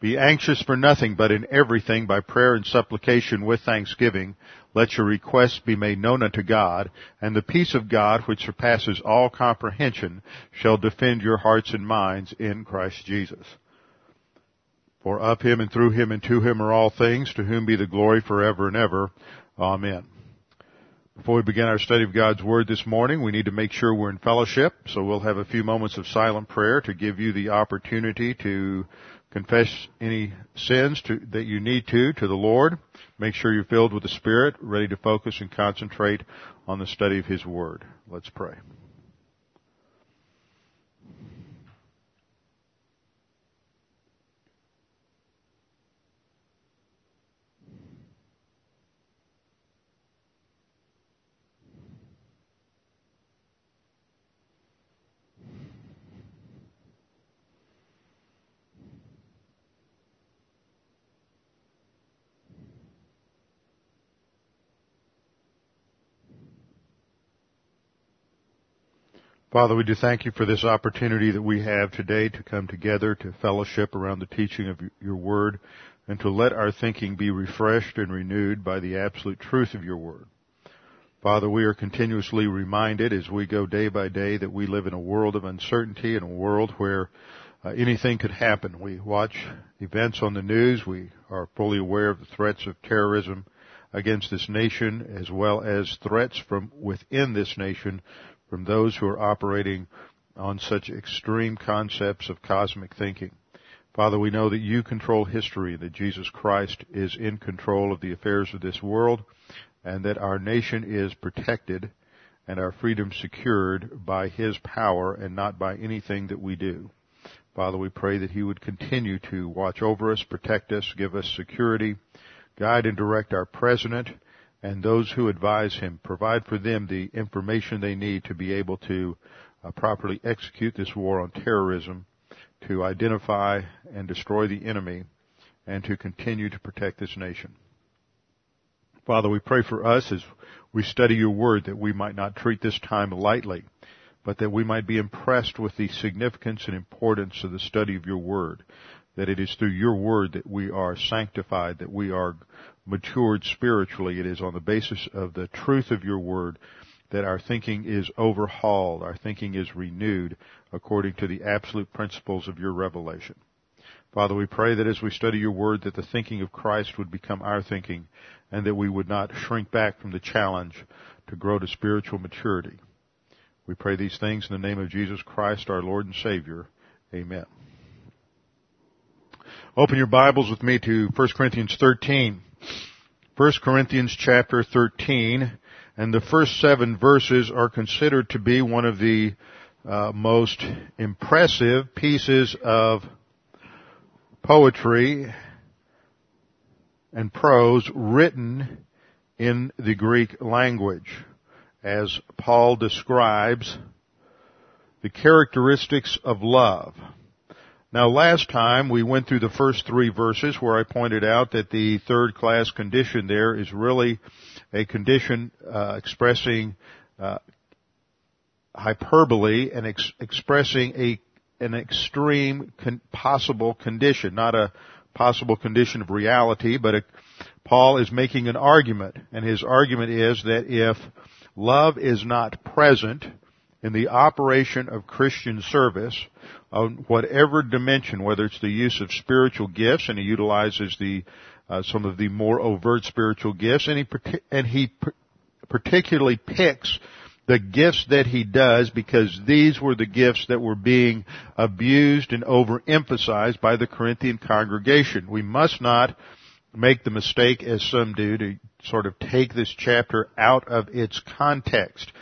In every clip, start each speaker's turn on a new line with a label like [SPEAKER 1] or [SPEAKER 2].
[SPEAKER 1] Be anxious for nothing, but in everything by prayer and supplication with thanksgiving, let your requests be made known unto God, and the peace of God, which surpasses all comprehension, shall defend your hearts and minds in Christ Jesus. For of him and through him and to him are all things, to whom be the glory forever and ever. Amen. Before we begin our study of God's Word this morning, we need to make sure we're in fellowship, so we'll have a few moments of silent prayer to give you the opportunity to confess any sins to, that you need to to the Lord. Make sure you're filled with the Spirit, ready to focus and concentrate on the study of His Word. Let's pray. Father, we do thank you for this opportunity that we have today to come together to fellowship around the teaching of your word and to let our thinking be refreshed and renewed by the absolute truth of your word. Father, we are continuously reminded as we go day by day that we live in a world of uncertainty, in a world where uh, anything could happen. We watch events on the news. We are fully aware of the threats of terrorism against this nation as well as threats from within this nation from those who are operating on such extreme concepts of cosmic thinking. Father, we know that you control history, that Jesus Christ is in control of the affairs of this world, and that our nation is protected and our freedom secured by His power and not by anything that we do. Father, we pray that He would continue to watch over us, protect us, give us security, guide and direct our President, and those who advise him provide for them the information they need to be able to uh, properly execute this war on terrorism, to identify and destroy the enemy, and to continue to protect this nation. Father, we pray for us as we study your word that we might not treat this time lightly, but that we might be impressed with the significance and importance of the study of your word, that it is through your word that we are sanctified, that we are matured spiritually. It is on the basis of the truth of your word that our thinking is overhauled, our thinking is renewed according to the absolute principles of your revelation. Father, we pray that as we study your word that the thinking of Christ would become our thinking and that we would not shrink back from the challenge to grow to spiritual maturity. We pray these things in the name of Jesus Christ, our Lord and Savior. Amen. Open your Bibles with me to 1 Corinthians 13. 1 Corinthians chapter 13, and the first seven verses are considered to be one of the uh, most impressive pieces of poetry and prose written in the Greek language as Paul describes the characteristics of love. Now last time we went through the first three verses where I pointed out that the third class condition there is really a condition uh, expressing uh, hyperbole and ex- expressing a an extreme con- possible condition, not a possible condition of reality, but a, Paul is making an argument, and his argument is that if love is not present in the operation of Christian service, on whatever dimension, whether it's the use of spiritual gifts, and he utilizes the uh, some of the more overt spiritual gifts, and he and he particularly picks the gifts that he does because these were the gifts that were being abused and overemphasized by the Corinthian congregation. We must not make the mistake, as some do, to sort of take this chapter out of its context.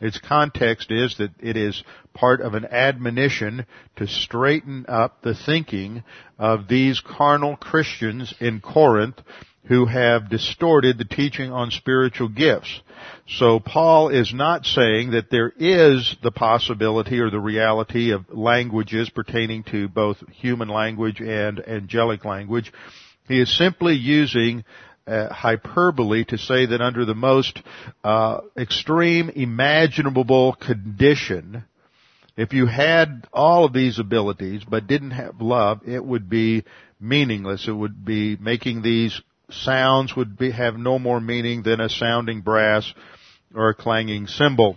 [SPEAKER 1] Its context is that it is part of an admonition to straighten up the thinking of these carnal Christians in Corinth who have distorted the teaching on spiritual gifts. So Paul is not saying that there is the possibility or the reality of languages pertaining to both human language and angelic language. He is simply using uh, hyperbole to say that under the most uh, extreme imaginable condition, if you had all of these abilities but didn't have love, it would be meaningless. It would be making these sounds would be, have no more meaning than a sounding brass or a clanging cymbal.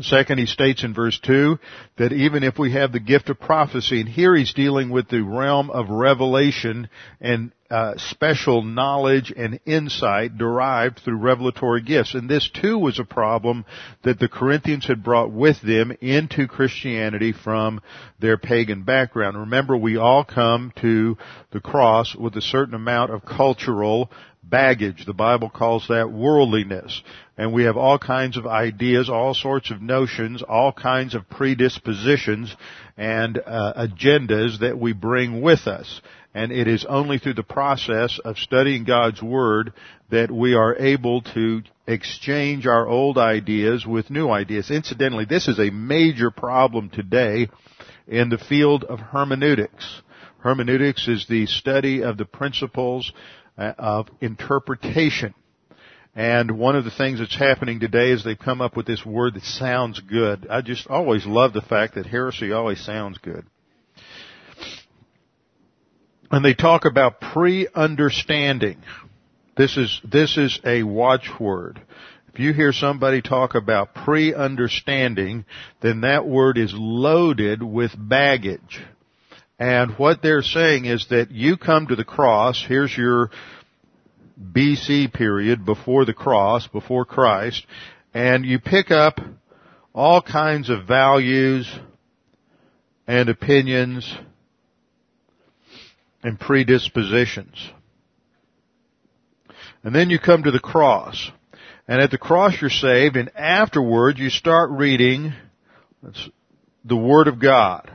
[SPEAKER 1] Second, he states in verse 2 that even if we have the gift of prophecy, and here he's dealing with the realm of revelation and uh, special knowledge and insight derived through revelatory gifts. And this too was a problem that the Corinthians had brought with them into Christianity from their pagan background. Remember, we all come to the cross with a certain amount of cultural baggage. The Bible calls that worldliness. And we have all kinds of ideas, all sorts of notions, all kinds of predispositions and uh, agendas that we bring with us. And it is only through the process of studying God's Word that we are able to exchange our old ideas with new ideas. Incidentally, this is a major problem today in the field of hermeneutics. Hermeneutics is the study of the principles Uh, of interpretation. And one of the things that's happening today is they've come up with this word that sounds good. I just always love the fact that heresy always sounds good. And they talk about pre-understanding. This is, this is a watchword. If you hear somebody talk about pre-understanding, then that word is loaded with baggage. And what they're saying is that you come to the cross, here's your BC period before the cross, before Christ, and you pick up all kinds of values and opinions and predispositions. And then you come to the cross. And at the cross you're saved, and afterwards you start reading the Word of God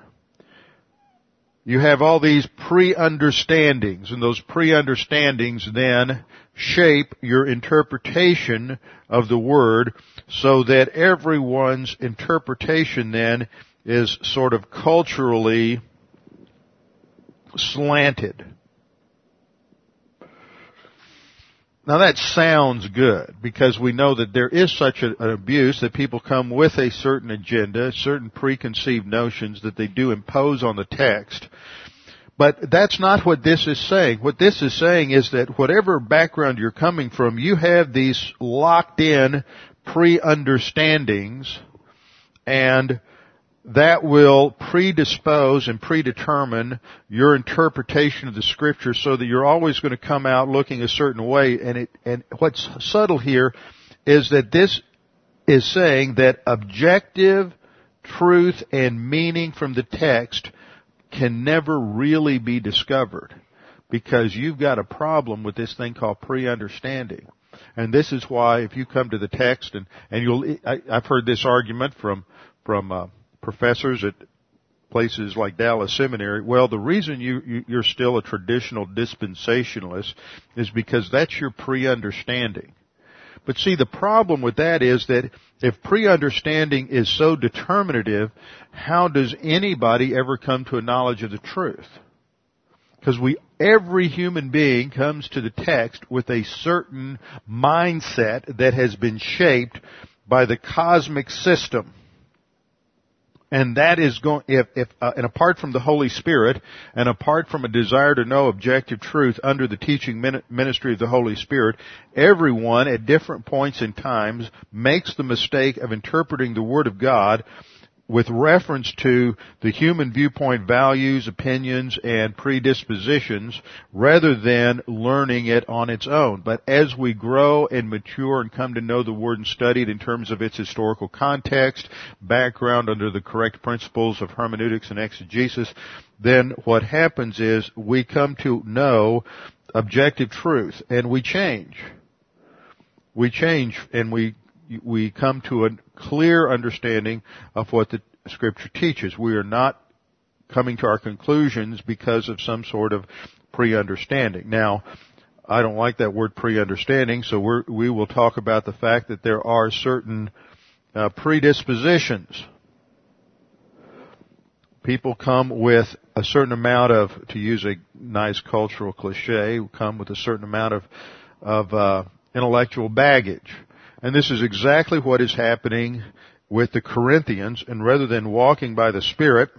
[SPEAKER 1] you have all these pre-understandings, and those pre-understandings then shape your interpretation of the Word so that everyone's interpretation then is sort of culturally slanted. Now that sounds good because we know that there is such an abuse that people come with a certain agenda, certain preconceived notions that they do impose on the text. But that's not what this is saying. What this is saying is that whatever background you're coming from, you have these locked in pre-understandings and that will predispose and predetermine your interpretation of the scripture so that you're always going to come out looking a certain way and it and what's subtle here is that this is saying that objective truth and meaning from the text can never really be discovered because you've got a problem with this thing called pre-understanding. And this is why if you come to the text and, and you'll, I, have heard this argument from, from, uh, professors at places like Dallas Seminary, well, the reason you, you, you're still a traditional dispensationalist is because that's your pre-understanding. But see, the problem with that is that if pre-understanding is so determinative, how does anybody ever come to a knowledge of the truth? Because we, every human being comes to the text with a certain mindset that has been shaped by the cosmic system and that is going if if uh, and apart from the Holy Spirit and apart from a desire to know objective truth under the teaching ministry of the Holy Spirit, everyone at different points in times makes the mistake of interpreting the Word of God with reference to the human viewpoint values, opinions, and predispositions rather than learning it on its own. But as we grow and mature and come to know the Word and study it in terms of its historical context, background under the correct principles of hermeneutics and exegesis, then what happens is we come to know objective truth and we change. We change and we we come to a clear understanding of what the scripture teaches. We are not coming to our conclusions because of some sort of pre-understanding. Now, I don't like that word pre-understanding, so we're, we will talk about the fact that there are certain uh, predispositions. People come with a certain amount of, to use a nice cultural cliche, come with a certain amount of of uh, intellectual baggage, and this is exactly what is happening with the Corinthians. And rather than walking by the Spirit,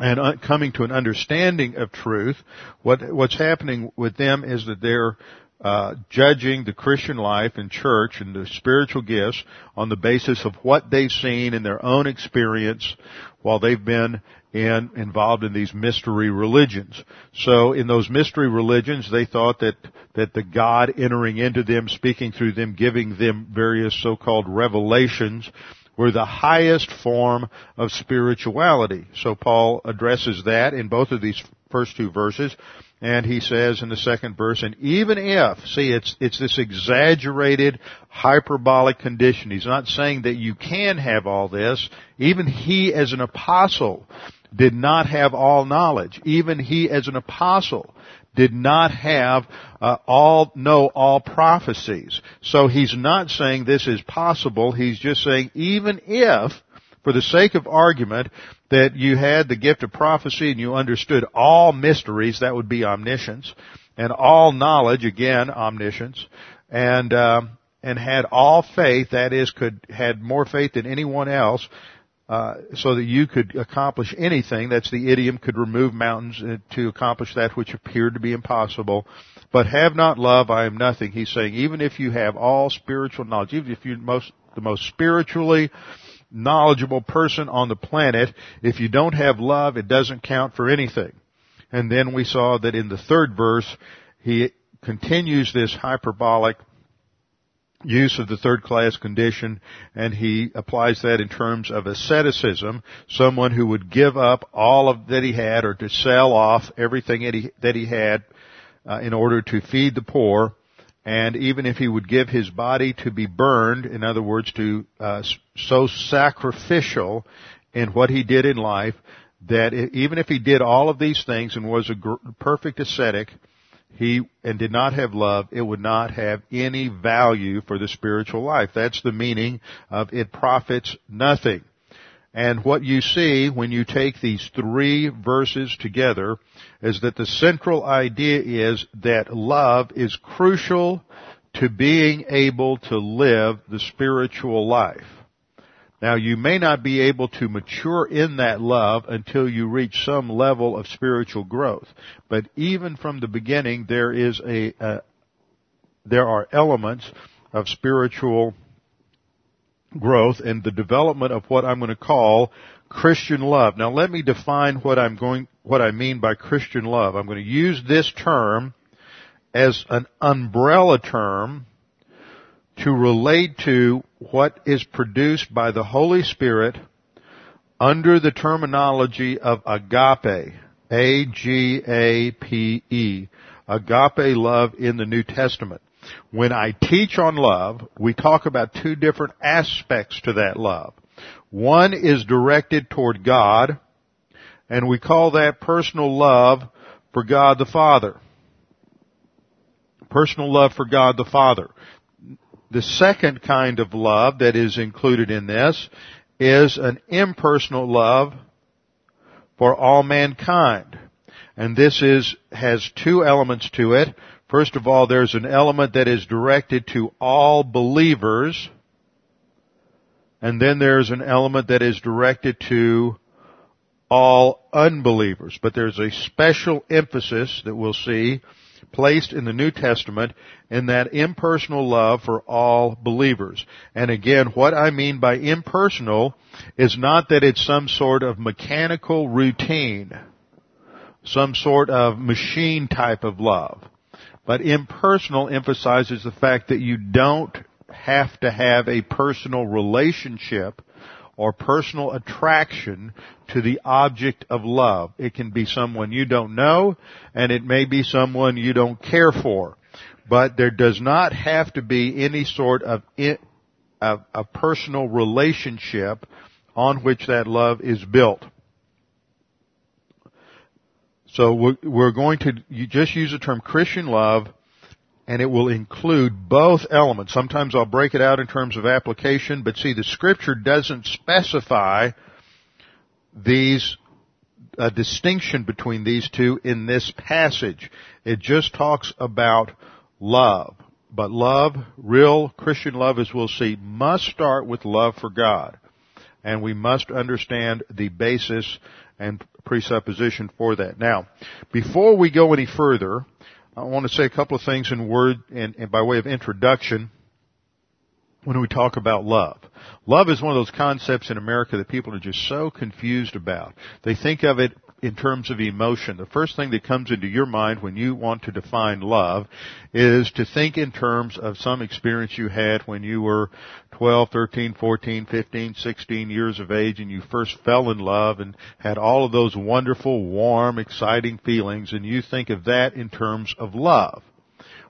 [SPEAKER 1] and coming to an understanding of truth, what, what's happening with them is that they're uh, judging the Christian life and church and the spiritual gifts on the basis of what they've seen in their own experience while they've been in, involved in these mystery religions. So in those mystery religions, they thought that, that the God entering into them, speaking through them, giving them various so-called revelations, were the highest form of spirituality. So Paul addresses that in both of these first two verses. And he says in the second verse, and even if, see, it's, it's this exaggerated, hyperbolic condition. He's not saying that you can have all this. Even he as an apostle did not have all knowledge. Even he as an apostle did not have uh, all know all prophecies. So he's not saying this is possible. He's just saying even if for the sake of argument that you had the gift of prophecy and you understood all mysteries, that would be omniscience, and all knowledge, again, omniscience, and um, and had all faith, that is, could had more faith than anyone else, uh, so that you could accomplish anything. That's the idiom, could remove mountains uh, to accomplish that which appeared to be impossible. But have not love, I am nothing. He's saying, even if you have all spiritual knowledge, even if you're most, the most spiritually knowledgeable person on the planet, if you don't have love, it doesn't count for anything. And then we saw that in the third verse, he continues this hyperbolic use of the third class condition and he applies that in terms of asceticism, someone who would give up all of that he had or to sell off everything that he, that he had uh, in order to feed the poor. And even if he would give his body to be burned, in other words, to uh, so sacrificial in what he did in life that even if he did all of these things and was a perfect ascetic, he and did not have love, it would not have any value for the spiritual life. That's the meaning of it profits nothing. And what you see when you take these three verses together is that the central idea is that love is crucial to being able to live the spiritual life. Now you may not be able to mature in that love until you reach some level of spiritual growth. But even from the beginning, there is a, there are elements of spiritual growth and the development of what I'm going to call Christian love. Now let me define what I'm going, what I mean by Christian love. I'm going to use this term as an umbrella term to relate to what is produced by the Holy Spirit under the terminology of agape. A-G-A-P-E. Agape love in the New Testament. When I teach on love, we talk about two different aspects to that love. One is directed toward God, and we call that personal love for God the Father. Personal love for God the Father. The second kind of love that is included in this is an impersonal love for all mankind. And this is, has two elements to it. First of all, there's an element that is directed to all believers. And then there's an element that is directed to all unbelievers. But there's a special emphasis that we'll see placed in the New Testament in that impersonal love for all believers. And again, what I mean by impersonal is not that it's some sort of mechanical routine, some sort of machine type of love. But impersonal emphasizes the fact that you don't have to have a personal relationship or personal attraction to the object of love. It can be someone you don't know and it may be someone you don't care for. But there does not have to be any sort of, of a personal relationship on which that love is built. So we're going to just use the term Christian love and it will include both elements. Sometimes I'll break it out in terms of application, but see the scripture doesn't specify these a distinction between these two in this passage. It just talks about love. But love, real Christian love as we'll see, must start with love for God. And we must understand the basis and presupposition for that. Now, before we go any further, I want to say a couple of things in word and, and by way of introduction when we talk about love. Love is one of those concepts in America that people are just so confused about. They think of it in terms of emotion. The first thing that comes into your mind when you want to define love is to think in terms of some experience you had when you were 12, 13, 14, 15, 16 years of age and you first fell in love and had all of those wonderful, warm, exciting feelings and you think of that in terms of love.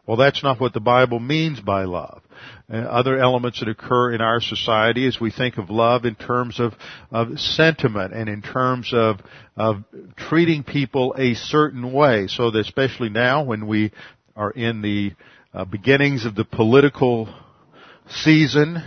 [SPEAKER 1] Well, that's not what the Bible means by love. Uh, other elements that occur in our society as we think of love in terms of, of sentiment and in terms of, of treating people a certain way. So that especially now when we are in the uh, beginnings of the political season,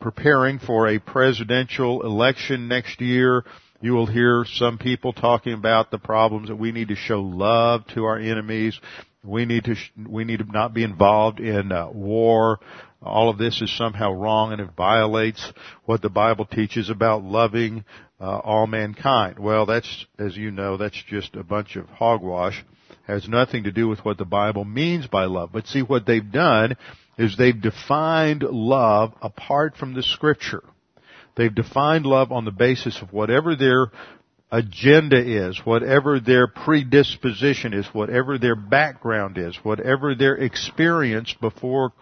[SPEAKER 1] preparing for a presidential election next year, you will hear some people talking about the problems that we need to show love to our enemies. We need to we need to not be involved in uh, war. All of this is somehow wrong and it violates what the Bible teaches about loving uh, all mankind. Well, that's as you know, that's just a bunch of hogwash. Has nothing to do with what the Bible means by love. But see what they've done is they've defined love apart from the scripture. They've defined love on the basis of whatever their agenda is, whatever their predisposition is, whatever their background is, whatever their experience before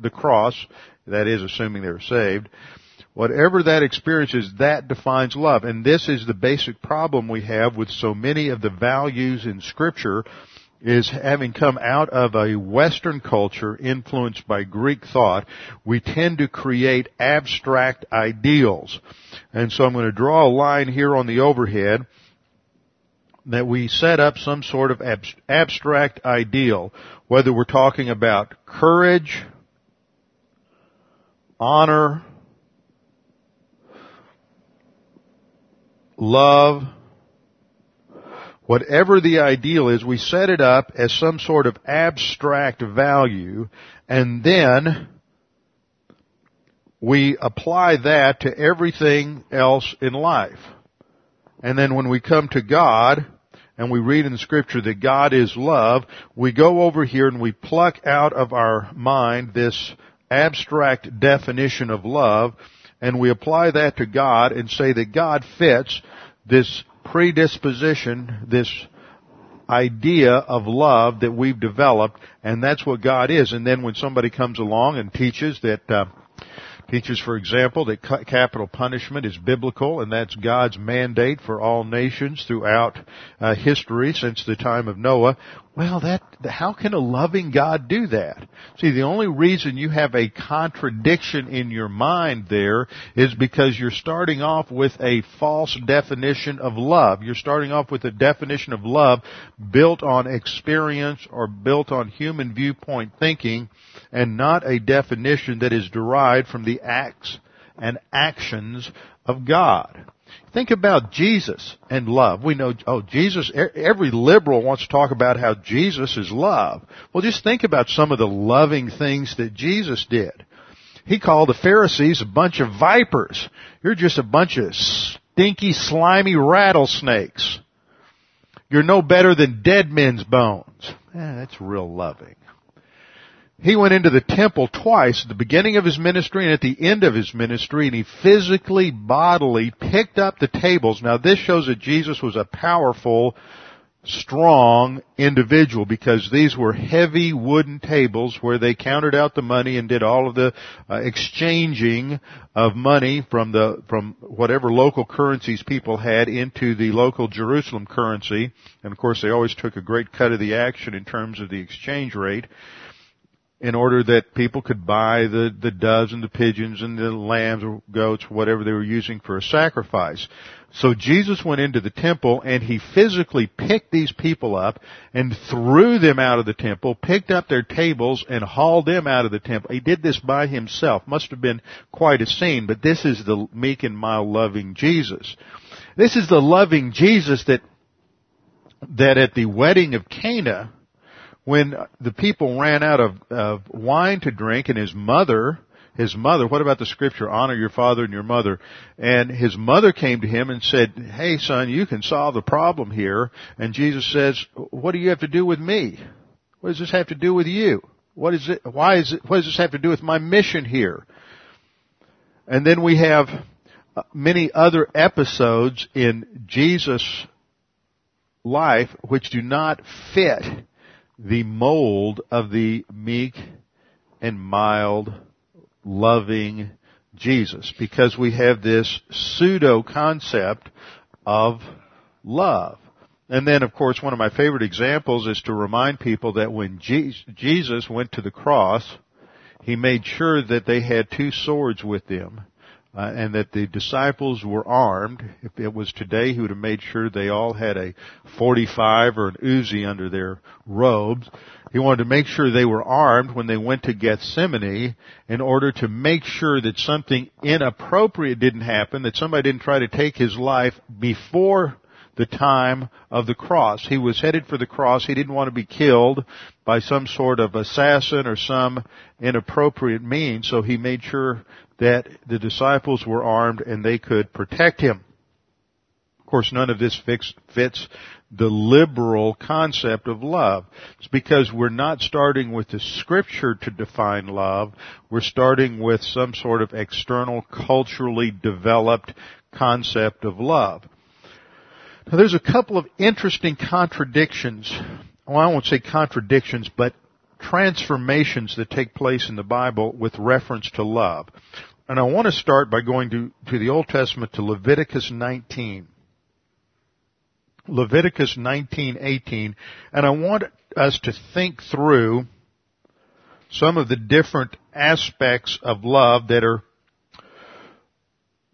[SPEAKER 1] the cross, that is assuming they're saved, whatever that experience is, that defines love. And this is the basic problem we have with so many of the values in scripture is having come out of a Western culture influenced by Greek thought, we tend to create abstract ideals. And so I'm going to draw a line here on the overhead that we set up some sort of abstract ideal, whether we're talking about courage, honor, love, Whatever the ideal is, we set it up as some sort of abstract value and then we apply that to everything else in life. And then when we come to God, and we read in scripture that God is love, we go over here and we pluck out of our mind this abstract definition of love, and we apply that to God and say that God fits this predisposition, this idea of love that we've developed, and that's what God is. And then when somebody comes along and teaches that uh, teaches, for example, that capital punishment is biblical and that's God's mandate for all nations throughout uh, history since the time of Noah. Well, that how can a loving God do that? See, the only reason you have a contradiction in your mind there is because you're starting off with a false definition of love. You're starting off with a definition of love built on experience or built on human viewpoint thinking and not a definition that is derived from the acts and actions of God. Think about Jesus and love. We know, oh, Jesus, every liberal wants to talk about how Jesus is love. Well, just think about some of the loving things that Jesus did. He called the Pharisees a bunch of vipers. You're just a bunch of stinky, slimy rattlesnakes. You're no better than dead men's bones. Eh, that's real loving. He went into the temple twice at the beginning of his ministry and at the end of his ministry and he physically, bodily picked up the tables. Now this shows that Jesus was a powerful, strong individual because these were heavy wooden tables where they counted out the money and did all of the uh, exchanging of money from the from whatever local currencies people had into the local Jerusalem currency and of course they always took a great cut of the action in terms of the exchange rate in order that people could buy the, the doves and the pigeons and the lambs or goats, whatever they were using for a sacrifice. So Jesus went into the temple and he physically picked these people up and threw them out of the temple, picked up their tables and hauled them out of the temple. He did this by himself. Must have been quite a scene, but this is the meek and mild loving Jesus. This is the loving Jesus that, that at the wedding of Cana, when the people ran out of, of wine to drink and his mother his mother, what about the scripture, honor your father and your mother? And his mother came to him and said, hey son, you can solve the problem here. And Jesus says, what do you have to do with me? What does this have to do with you? What is it, why is it, what does this have to do with my mission here? And then we have uh, many other episodes in Jesus' life which do not fit the mold of the meek and mild loving Jesus because we have this pseudo concept of love. And then of course one of my favorite examples is to remind people that when Jesus went to the cross, he made sure that they had two swords with them uh, and that the disciples were armed. If it was today, he would have made sure they all had a 45 or an Uzi under their robes. He wanted to make sure they were armed when they went to Gethsemane in order to make sure that something inappropriate didn't happen, that somebody didn't try to take his life before the time of the cross. He was headed for the cross. He didn't want to be killed by some sort of assassin or some inappropriate means, so he made sure that the disciples were armed and they could protect him. Of course, none of this fits the liberal concept of love. It's because we're not starting with the scripture to define love. We're starting with some sort of external, culturally developed concept of love. Now there's a couple of interesting contradictions. Well, I won't say contradictions, but transformations that take place in the Bible with reference to love. And I want to start by going to, to the Old Testament to Leviticus 19. Leviticus 19:18 and I want us to think through some of the different aspects of love that are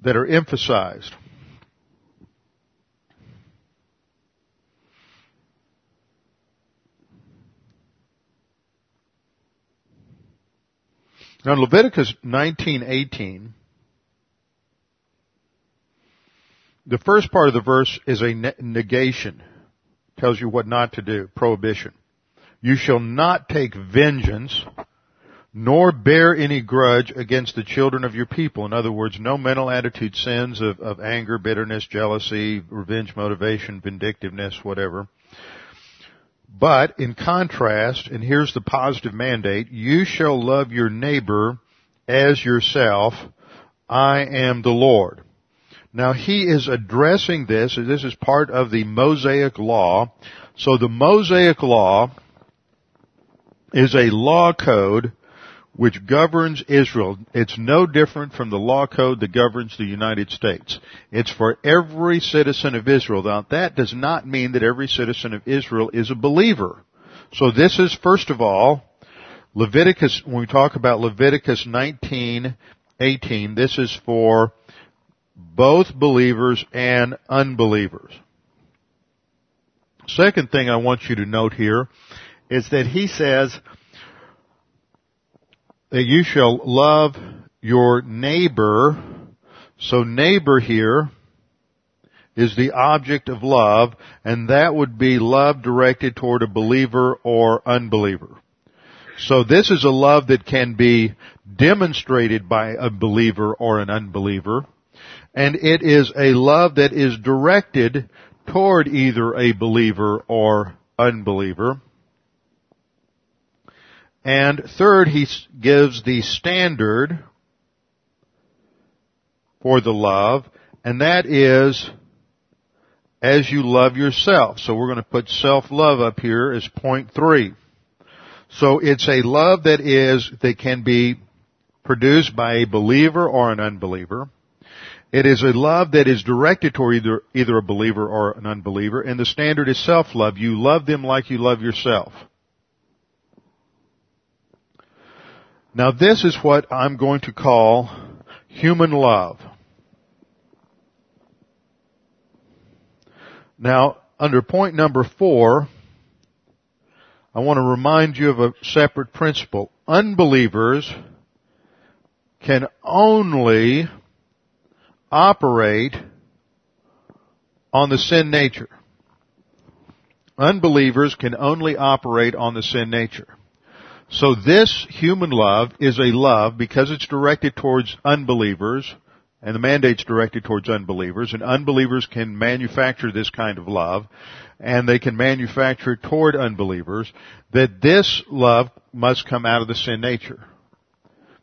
[SPEAKER 1] that are emphasized. Now Leviticus 19:18 the first part of the verse is a negation. Tells you what not to do. Prohibition. You shall not take vengeance nor bear any grudge against the children of your people. In other words, no mental attitude sins of, of anger, bitterness, jealousy, revenge motivation, vindictiveness, whatever. But in contrast, and here's the positive mandate, you shall love your neighbor as yourself. I am the Lord. Now he is addressing this, and this is part of the Mosaic Law. So the Mosaic Law is a law code which governs Israel. It's no different from the law code that governs the United States. It's for every citizen of Israel. Now that does not mean that every citizen of Israel is a believer. So this is first of all, Leviticus, when we talk about Leviticus 19, 18, this is for both believers and unbelievers. Second thing I want you to note here is that he says, that you shall love your neighbor. So neighbor here is the object of love, and that would be love directed toward a believer or unbeliever. So this is a love that can be demonstrated by a believer or an unbeliever, and it is a love that is directed toward either a believer or unbeliever. And third, he gives the standard for the love, and that is as you love yourself. So we're going to put self-love up here as point three. So it's a love that is, that can be produced by a believer or an unbeliever. It is a love that is directed toward either, either a believer or an unbeliever, and the standard is self-love. You love them like you love yourself. Now this is what I'm going to call human love. Now, under point number four, I want to remind you of a separate principle. Unbelievers can only operate on the sin nature. Unbelievers can only operate on the sin nature. So this human love is a love because it's directed towards unbelievers and the mandate's directed towards unbelievers and unbelievers can manufacture this kind of love and they can manufacture it toward unbelievers that this love must come out of the sin nature.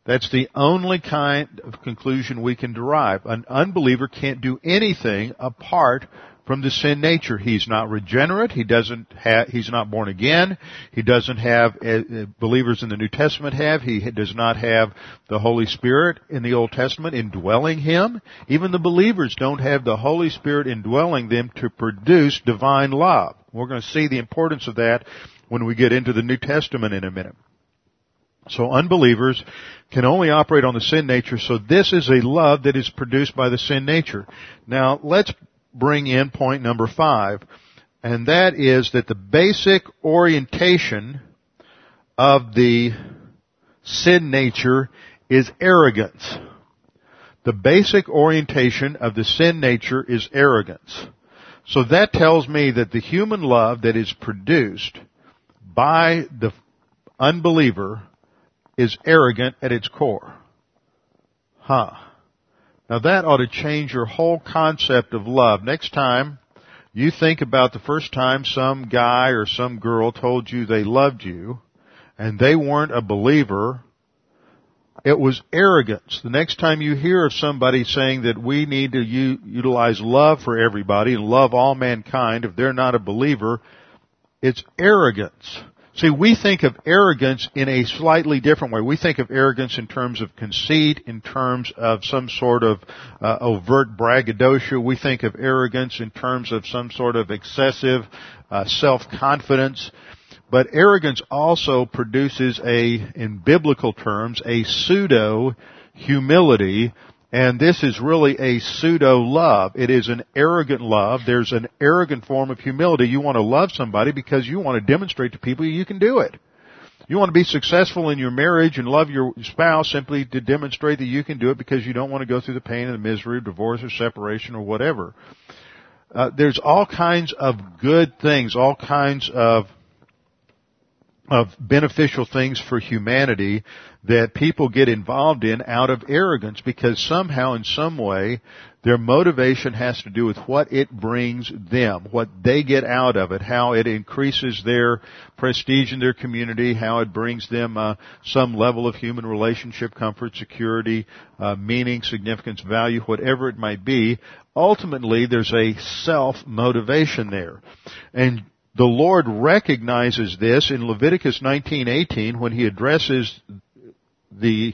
[SPEAKER 1] That's the only kind of conclusion we can derive. An unbeliever can't do anything apart from the sin nature. He's not regenerate. He doesn't have, he's not born again. He doesn't have, uh, believers in the New Testament have, he does not have the Holy Spirit in the Old Testament indwelling him. Even the believers don't have the Holy Spirit indwelling them to produce divine love. We're going to see the importance of that when we get into the New Testament in a minute. So unbelievers can only operate on the sin nature, so this is a love that is produced by the sin nature. Now, let's bring in point number five, and that is that the basic orientation of the sin nature is arrogance. The basic orientation of the sin nature is arrogance. So that tells me that the human love that is produced by the unbeliever is arrogant at its core. Huh. Now that ought to change your whole concept of love. Next time you think about the first time some guy or some girl told you they loved you and they weren't a believer, it was arrogance. The next time you hear of somebody saying that we need to u- utilize love for everybody and love all mankind if they're not a believer, it's arrogance. See, we think of arrogance in a slightly different way. We think of arrogance in terms of conceit, in terms of some sort of uh, overt braggadocio. We think of arrogance in terms of some sort of excessive uh, self-confidence. But arrogance also produces a, in biblical terms, a pseudo humility and this is really a pseudo love. It is an arrogant love. There's an arrogant form of humility. You want to love somebody because you want to demonstrate to people you can do it. You want to be successful in your marriage and love your spouse simply to demonstrate that you can do it because you don't want to go through the pain and the misery of divorce or separation or whatever. Uh, there's all kinds of good things, all kinds of of beneficial things for humanity that people get involved in out of arrogance because somehow in some way their motivation has to do with what it brings them, what they get out of it, how it increases their prestige in their community, how it brings them uh, some level of human relationship, comfort, security, uh, meaning, significance, value, whatever it might be. Ultimately, there's a self motivation there, and the Lord recognizes this in Leviticus 19:18 when he addresses the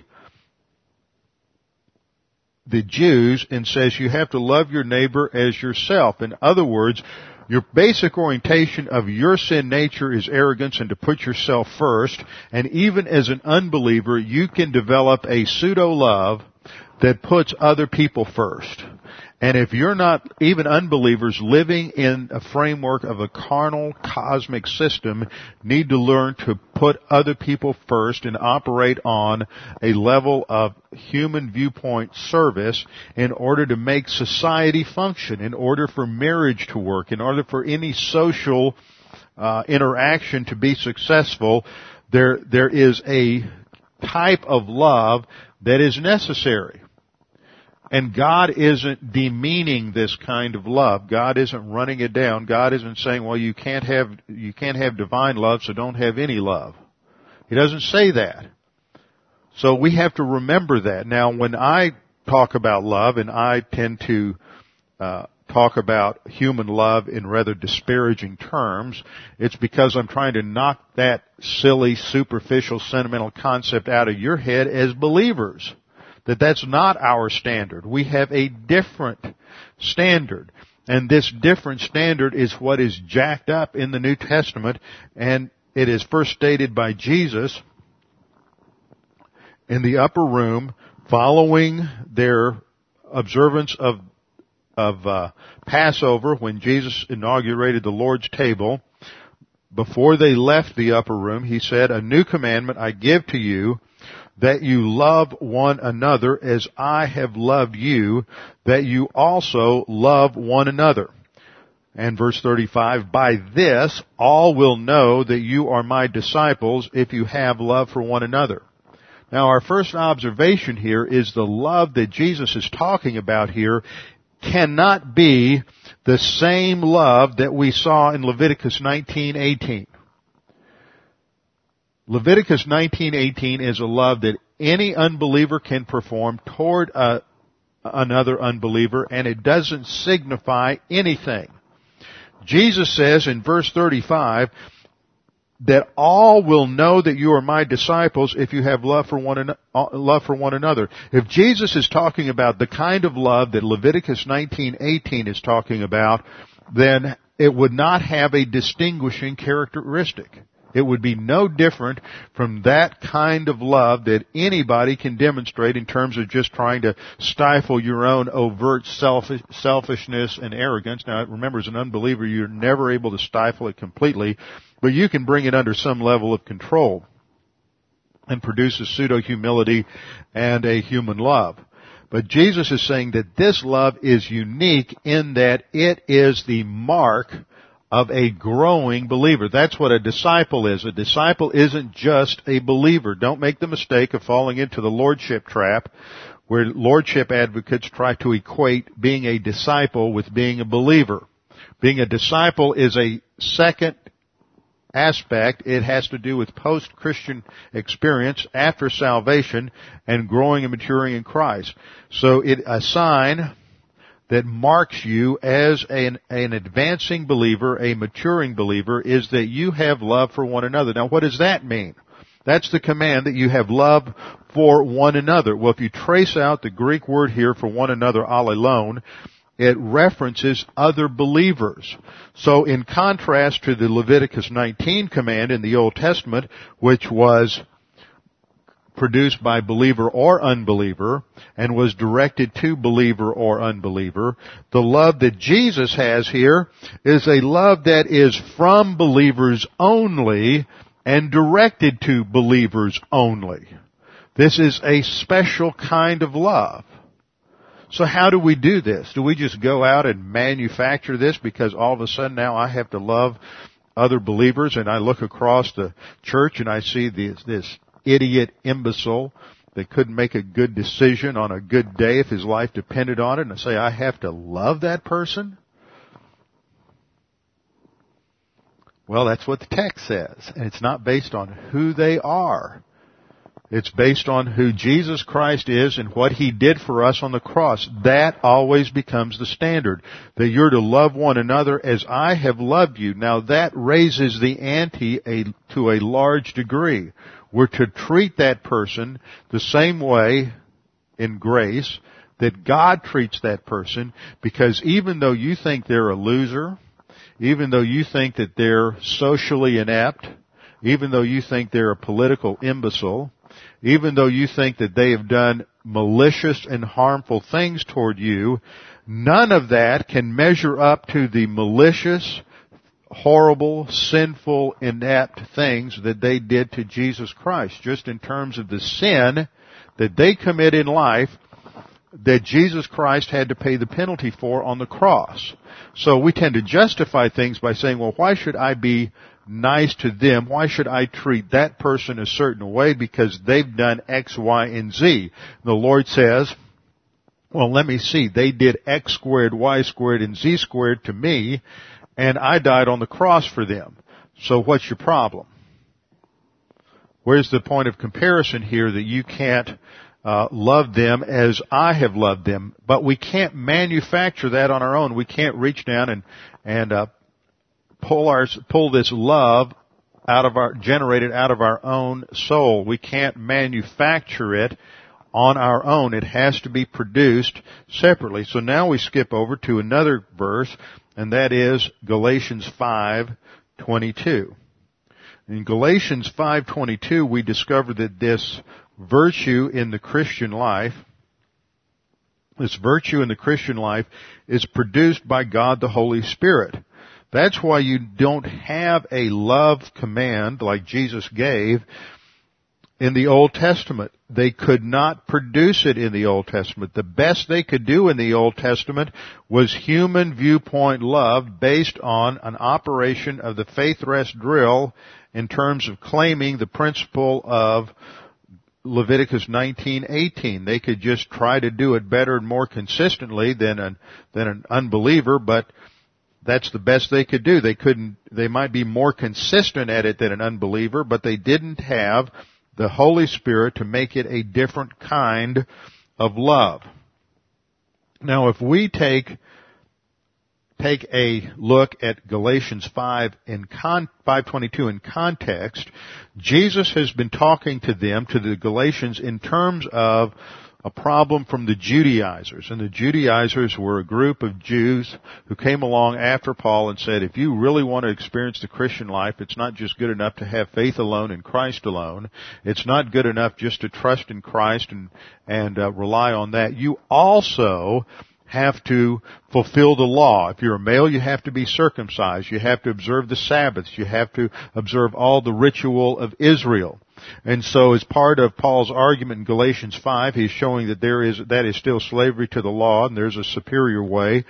[SPEAKER 1] the Jews and says you have to love your neighbor as yourself. In other words, your basic orientation of your sin nature is arrogance and to put yourself first. And even as an unbeliever, you can develop a pseudo love that puts other people first. And if you're not, even unbelievers living in a framework of a carnal cosmic system need to learn to put other people first and operate on a level of human viewpoint service in order to make society function, in order for marriage to work, in order for any social uh, interaction to be successful. There, there is a type of love that is necessary. And God isn't demeaning this kind of love. God isn't running it down. God isn't saying, well, you can't have, you can't have divine love, so don't have any love. He doesn't say that. So we have to remember that. Now, when I talk about love, and I tend to uh, talk about human love in rather disparaging terms, it's because I'm trying to knock that silly, superficial, sentimental concept out of your head as believers that that's not our standard. We have a different standard. And this different standard is what is jacked up in the New Testament and it is first stated by Jesus in the upper room following their observance of of uh, Passover when Jesus inaugurated the Lord's table. Before they left the upper room, he said, "A new commandment I give to you." That you love one another as I have loved you, that you also love one another. And verse 35, by this all will know that you are my disciples if you have love for one another. Now our first observation here is the love that Jesus is talking about here cannot be the same love that we saw in Leviticus 19:18. Leviticus 19:18 is a love that any unbeliever can perform toward a, another unbeliever and it doesn't signify anything. Jesus says in verse 35 that all will know that you are my disciples if you have love for one uh, love for one another. If Jesus is talking about the kind of love that Leviticus 19:18 is talking about, then it would not have a distinguishing characteristic. It would be no different from that kind of love that anybody can demonstrate in terms of just trying to stifle your own overt selfish, selfishness and arrogance. Now remember, as an unbeliever, you're never able to stifle it completely, but you can bring it under some level of control and produce a pseudo humility and a human love. But Jesus is saying that this love is unique in that it is the mark of a growing believer. That's what a disciple is. A disciple isn't just a believer. Don't make the mistake of falling into the lordship trap where lordship advocates try to equate being a disciple with being a believer. Being a disciple is a second aspect. It has to do with post-Christian experience after salvation and growing and maturing in Christ. So it, a sign that marks you as an, an advancing believer, a maturing believer, is that you have love for one another. Now what does that mean? That's the command that you have love for one another. Well, if you trace out the Greek word here for one another, allelon, it references other believers. So in contrast to the Leviticus 19 command in the Old Testament, which was produced by believer or unbeliever and was directed to believer or unbeliever. The love that Jesus has here is a love that is from believers only and directed to believers only. This is a special kind of love. So how do we do this? Do we just go out and manufacture this because all of a sudden now I have to love other believers and I look across the church and I see this, this idiot imbecile that couldn't make a good decision on a good day if his life depended on it and say, I have to love that person? Well, that's what the text says. And it's not based on who they are. It's based on who Jesus Christ is and what He did for us on the cross. That always becomes the standard. That you're to love one another as I have loved you. Now that raises the ante a, to a large degree. We're to treat that person the same way in grace that God treats that person because even though you think they're a loser, even though you think that they're socially inept, even though you think they're a political imbecile, even though you think that they have done malicious and harmful things toward you, none of that can measure up to the malicious, horrible, sinful, inept things that they did to Jesus Christ, just in terms of the sin that they commit in life that Jesus Christ had to pay the penalty for on the cross. So we tend to justify things by saying, well, why should I be nice to them? Why should I treat that person a certain way because they've done X, Y, and Z? The Lord says, well, let me see. They did X squared, Y squared, and Z squared to me and I died on the cross for them. So what's your problem? Where's the point of comparison here that you can't uh, love them as I have loved them? But we can't manufacture that on our own. We can't reach down and and uh, pull our pull this love out of our generated out of our own soul. We can't manufacture it on our own. It has to be produced separately. So now we skip over to another verse and that is Galatians 5:22. In Galatians 5:22 we discover that this virtue in the Christian life, this virtue in the Christian life is produced by God the Holy Spirit. That's why you don't have a love command like Jesus gave in the Old Testament. They could not produce it in the Old Testament. The best they could do in the Old Testament was human viewpoint love based on an operation of the faith rest drill in terms of claiming the principle of Leviticus 19:18. They could just try to do it better and more consistently than an than an unbeliever, but that's the best they could do. They couldn't they might be more consistent at it than an unbeliever, but they didn't have the Holy Spirit to make it a different kind of love. Now if we take take a look at Galatians 5 in con, 522 in context, Jesus has been talking to them, to the Galatians, in terms of a problem from the Judaizers. And the Judaizers were a group of Jews who came along after Paul and said, if you really want to experience the Christian life, it's not just good enough to have faith alone in Christ alone. It's not good enough just to trust in Christ and, and uh, rely on that. You also have to fulfill the law. If you're a male, you have to be circumcised. You have to observe the Sabbaths. You have to observe all the ritual of Israel. And so as part of Paul's argument in Galatians 5, he's showing that there is, that is still slavery to the law and there's a superior way.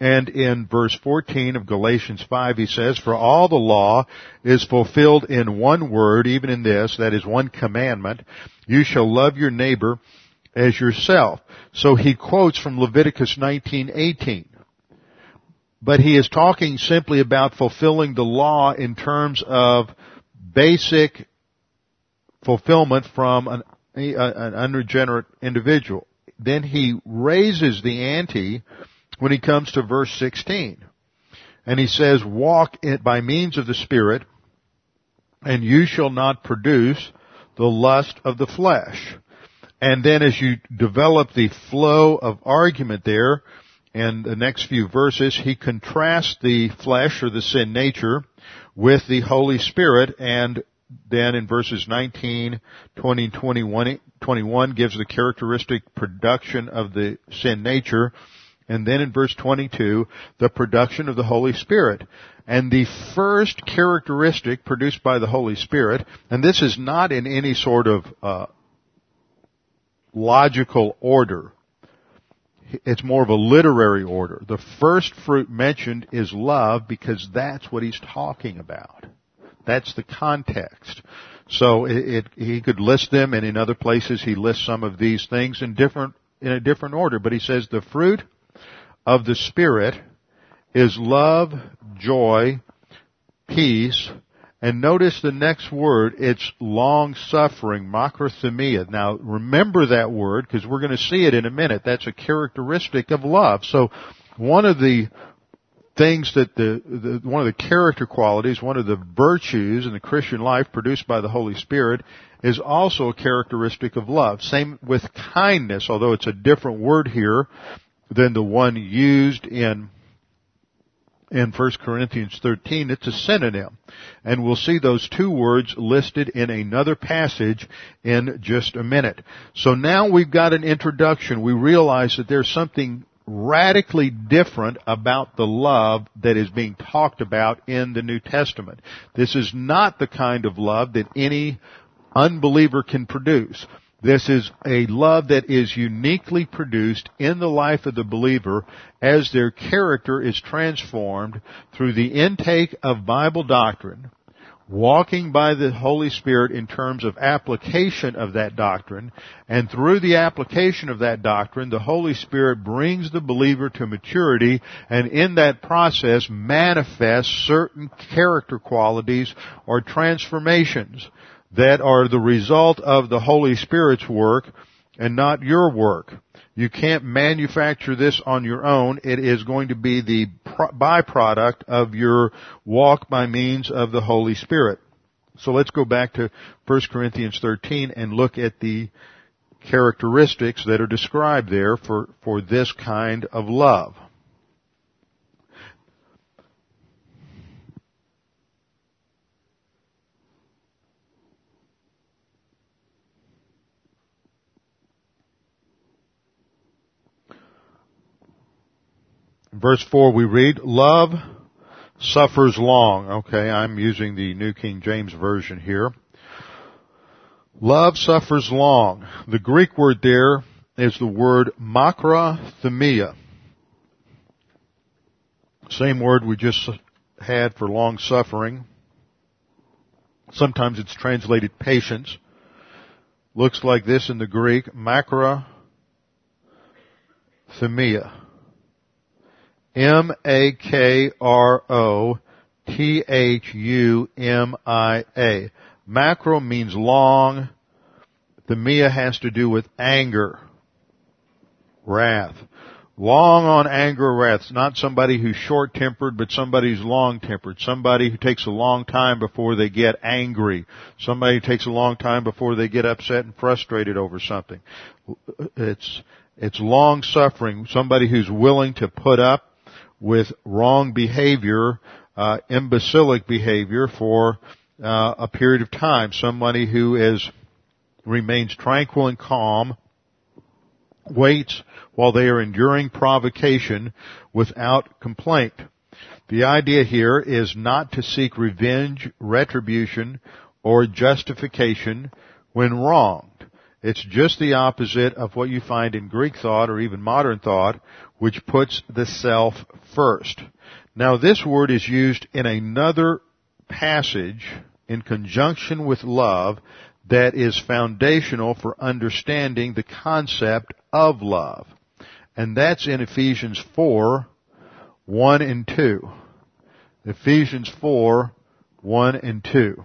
[SPEAKER 1] And in verse 14 of Galatians 5 he says, For all the law is fulfilled in one word, even in this, that is one commandment, you shall love your neighbor as yourself. So he quotes from Leviticus 19:18. But he is talking simply about fulfilling the law in terms of basic fulfillment from an, an unregenerate individual. Then he raises the ante when he comes to verse 16. And he says, walk by means of the Spirit, and you shall not produce the lust of the flesh. And then as you develop the flow of argument there, in the next few verses, he contrasts the flesh or the sin nature with the Holy Spirit and then in verses 19, 20, 21, 21 gives the characteristic production of the sin nature. And then in verse 22, the production of the Holy Spirit. And the first characteristic produced by the Holy Spirit, and this is not in any sort of uh, logical order. It's more of a literary order. The first fruit mentioned is love because that's what he's talking about. That's the context. So it, it, he could list them and in other places he lists some of these things in different, in a different order, but he says the fruit of the Spirit is love, joy, peace, and notice the next word, it's long suffering, makrothumia. Now remember that word because we're going to see it in a minute. That's a characteristic of love. So one of the things that the, the, one of the character qualities, one of the virtues in the Christian life produced by the Holy Spirit is also a characteristic of love. Same with kindness, although it's a different word here than the one used in in 1 Corinthians 13, it's a synonym. And we'll see those two words listed in another passage in just a minute. So now we've got an introduction. We realize that there's something radically different about the love that is being talked about in the New Testament. This is not the kind of love that any unbeliever can produce. This is a love that is uniquely produced in the life of the believer as their character is transformed through the intake of Bible doctrine, walking by the Holy Spirit in terms of application of that doctrine, and through the application of that doctrine, the Holy Spirit brings the believer to maturity, and in that process manifests certain character qualities or transformations that are the result of the Holy Spirit's work and not your work. You can't manufacture this on your own. It is going to be the byproduct of your walk by means of the Holy Spirit. So let's go back to 1 Corinthians 13 and look at the characteristics that are described there for, for this kind of love. Verse 4 we read, Love suffers long. Okay, I'm using the New King James Version here. Love suffers long. The Greek word there is the word makrothumia. Same word we just had for long suffering. Sometimes it's translated patience. Looks like this in the Greek, makrothumia. M-A-K-R-O-T-H-U-M-I-A. Macro means long. Thumia has to do with anger, wrath. Long on anger wrath. Not somebody who's short tempered, but somebody who's long tempered. Somebody who takes a long time before they get angry. Somebody who takes a long time before they get upset and frustrated over something. It's, it's long suffering. Somebody who's willing to put up with wrong behavior, uh, imbecilic behavior for uh, a period of time. Somebody who is remains tranquil and calm, waits while they are enduring provocation without complaint. The idea here is not to seek revenge, retribution, or justification when wronged. It's just the opposite of what you find in Greek thought or even modern thought, which puts the self first. Now this word is used in another passage in conjunction with love that is foundational for understanding the concept of love. And that's in Ephesians 4, 1 and 2. Ephesians 4, 1 and 2.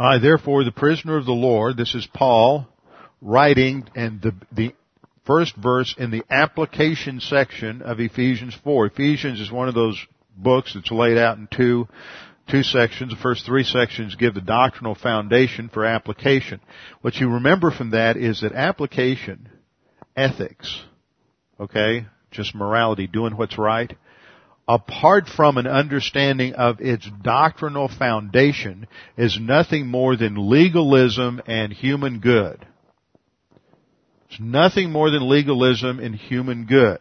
[SPEAKER 1] I therefore, the prisoner of the Lord, this is Paul writing and the, the first verse in the application section of Ephesians 4. Ephesians is one of those books that's laid out in two two sections. The first three sections give the doctrinal foundation for application. What you remember from that is that application, ethics, okay, just morality, doing what's right, apart from an understanding of its doctrinal foundation, is nothing more than legalism and human good. It's nothing more than legalism and human good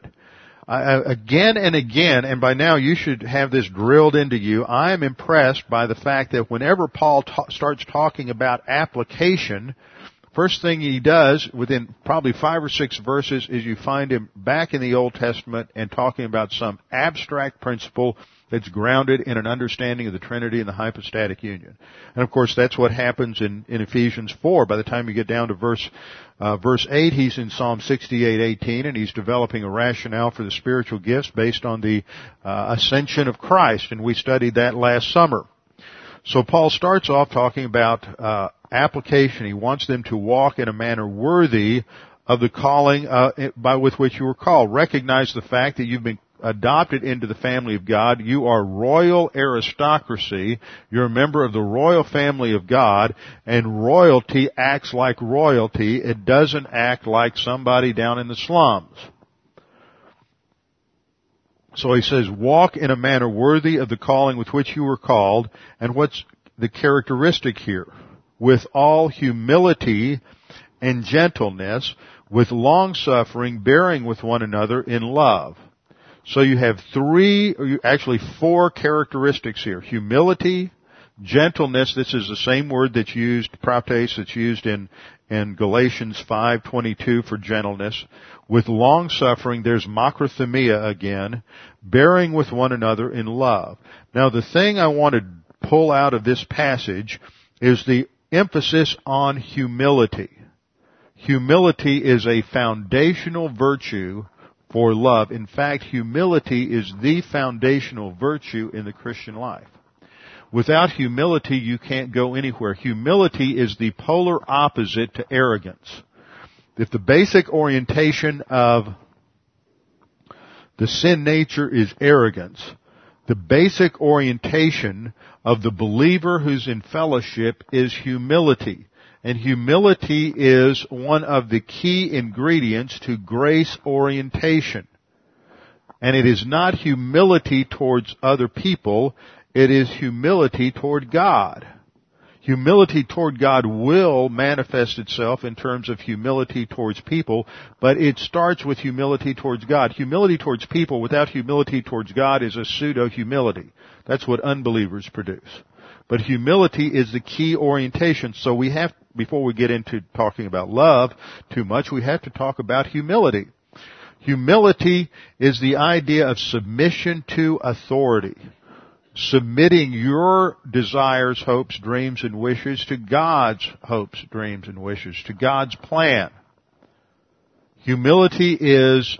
[SPEAKER 1] again and again, and by now you should have this drilled into you, I am impressed by the fact that whenever Paul ta- starts talking about application, first thing he does within probably five or six verses is you find him back in the Old Testament and talking about some abstract principle that's grounded in an understanding of the Trinity and the hypostatic union. And of course, that's what happens in, in Ephesians 4. By the time you get down to verse, uh, verse 8, he's in Psalm 68:18, and he's developing a rationale for the spiritual gifts based on the uh, ascension of Christ, and we studied that last summer. So Paul starts off talking about uh, application. He wants them to walk in a manner worthy of the calling uh, by with which you were called. Recognize the fact that you've been adopted into the family of God. You are royal aristocracy. You're a member of the royal family of God, and royalty acts like royalty. It doesn't act like somebody down in the slums. So he says, walk in a manner worthy of the calling with which you were called, and what's the characteristic here? With all humility and gentleness, with long suffering, bearing with one another in love. So you have three, or actually four characteristics here. Humility, gentleness, this is the same word that's used, prautes, that's used in, in Galatians 5.22 for gentleness. With long suffering, there's makrothumia again, bearing with one another in love. Now the thing I want to pull out of this passage is the emphasis on humility. Humility is a foundational virtue for love. In fact, humility is the foundational virtue in the Christian life. Without humility, you can't go anywhere. Humility is the polar opposite to arrogance. If the basic orientation of the sin nature is arrogance, the basic orientation of the believer who's in fellowship is humility. And humility is one of the key ingredients to grace orientation. And it is not humility towards other people, it is humility toward God. Humility toward God will manifest itself in terms of humility towards people, but it starts with humility towards God. Humility towards people without humility towards God is a pseudo humility. That's what unbelievers produce. But humility is the key orientation. So we have, before we get into talking about love too much, we have to talk about humility. Humility is the idea of submission to authority submitting your desires, hopes, dreams, and wishes to God's hopes, dreams, and wishes, to God's plan. Humility is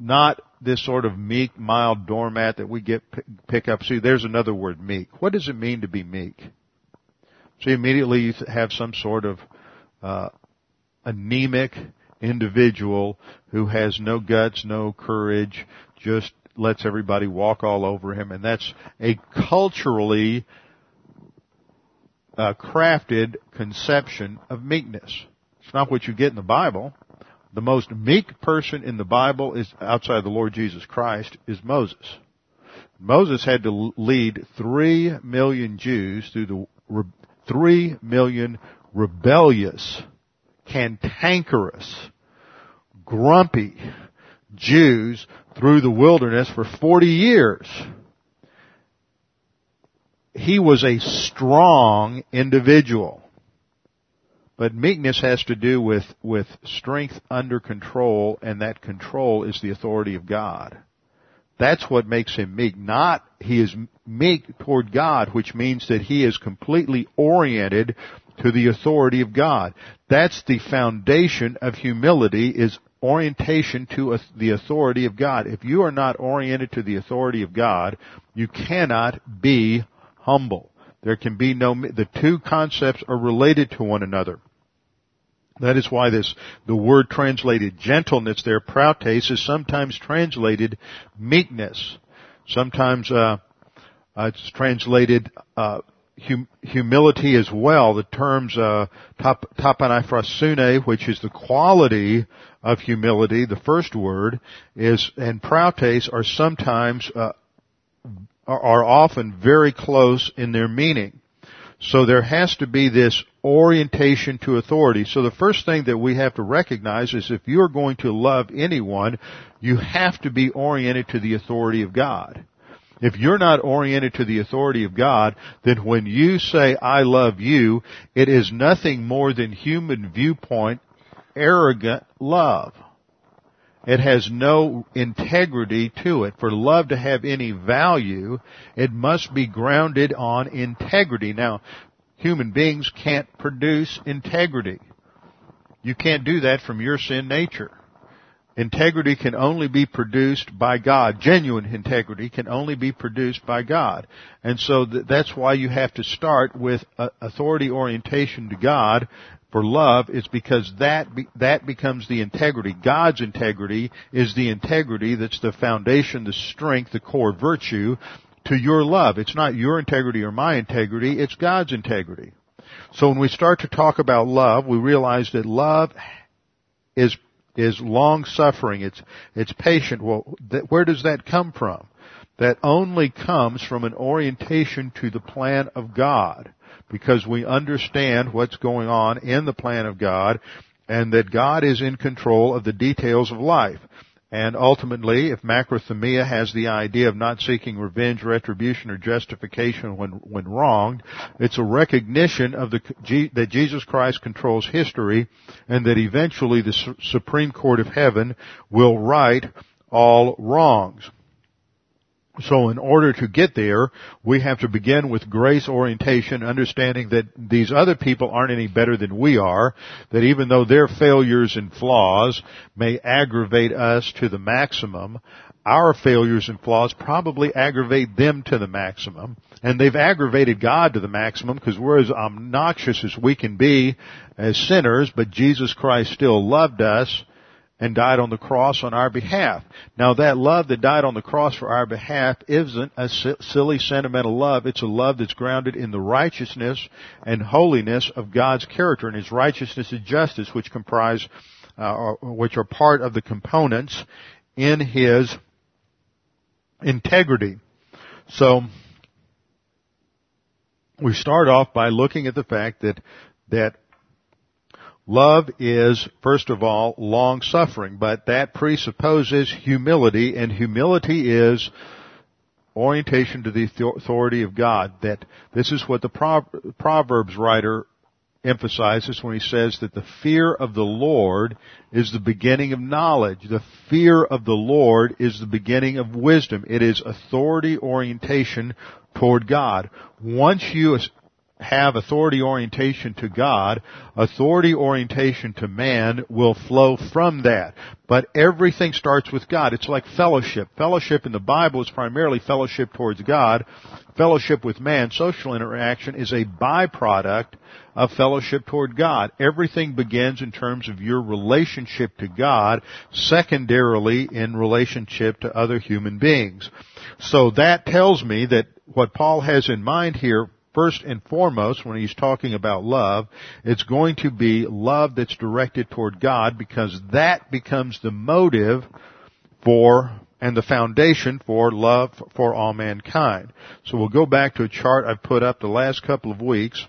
[SPEAKER 1] not this sort of meek, mild doormat that we get pick up. See, there's another word, meek. What does it mean to be meek? See, immediately you have some sort of uh, anemic individual who has no guts, no courage, just lets everybody walk all over him, and that's a culturally uh, crafted conception of meekness. It's not what you get in the Bible. The most meek person in the Bible is outside the Lord Jesus Christ is Moses. Moses had to lead three million Jews through the re- three million rebellious, cantankerous, grumpy Jews through the wilderness for 40 years. He was a strong individual. But meekness has to do with, with strength under control, and that control is the authority of God. That's what makes him meek. Not, he is meek toward God, which means that he is completely oriented to the authority of God. That's the foundation of humility is orientation to the authority of God. If you are not oriented to the authority of God, you cannot be humble. There can be no, the two concepts are related to one another. That is why this, the word translated gentleness there, prautes, is sometimes translated meekness. Sometimes, uh, uh, it's translated, uh, hum, humility as well. The terms uh, which is the quality of humility, the first word, is and prautes are sometimes uh, are often very close in their meaning. So there has to be this orientation to authority. So the first thing that we have to recognize is if you're going to love anyone, you have to be oriented to the authority of God. If you're not oriented to the authority of God, then when you say, I love you, it is nothing more than human viewpoint, arrogant love. It has no integrity to it. For love to have any value, it must be grounded on integrity. Now, human beings can't produce integrity. You can't do that from your sin nature. Integrity can only be produced by God. Genuine integrity can only be produced by God. And so th- that's why you have to start with uh, authority orientation to God for love is because that be, that becomes the integrity. God's integrity is the integrity that's the foundation, the strength, the core virtue to your love. It's not your integrity or my integrity, it's God's integrity. So when we start to talk about love, we realize that love is is long suffering. It's, it's patient. Well, th- where does that come from? That only comes from an orientation to the plan of God because we understand what's going on in the plan of God and that God is in control of the details of life. And ultimately, if makrothumia has the idea of not seeking revenge, retribution, or justification when, when wronged, it's a recognition of the, that Jesus Christ controls history and that eventually the Supreme Court of Heaven will right all wrongs. So in order to get there, we have to begin with grace orientation, understanding that these other people aren't any better than we are, that even though their failures and flaws may aggravate us to the maximum, our failures and flaws probably aggravate them to the maximum. And they've aggravated God to the maximum because we're as obnoxious as we can be as sinners, but Jesus Christ still loved us and died on the cross on our behalf. Now that love that died on the cross for our behalf isn't a silly sentimental love. It's a love that's grounded in the righteousness and holiness of God's character and His righteousness and justice, which comprise, uh, which are part of the components in His integrity. So, we start off by looking at the fact that, that love is, first of all, long suffering, but that presupposes humility, and humility is orientation to the authority of God. That this is what the Proverbs writer emphasizes when he says that the fear of the Lord is the beginning of knowledge. The fear of the Lord is the beginning of wisdom. It is authority orientation toward God. Once you have authority orientation to God, authority orientation to man will flow from that. But everything starts with God. It's like fellowship. Fellowship in the Bible is primarily fellowship towards God. Fellowship with man, social interaction, is a byproduct of fellowship toward God. Everything begins in terms of your relationship to God, secondarily in relationship to other human beings. So that tells me that what Paul has in mind here first and foremost, when he's talking about love, it's going to be love that's directed toward God because that becomes the motive for and the foundation for love for all mankind. So we'll go back to a chart I've put up the last couple of weeks,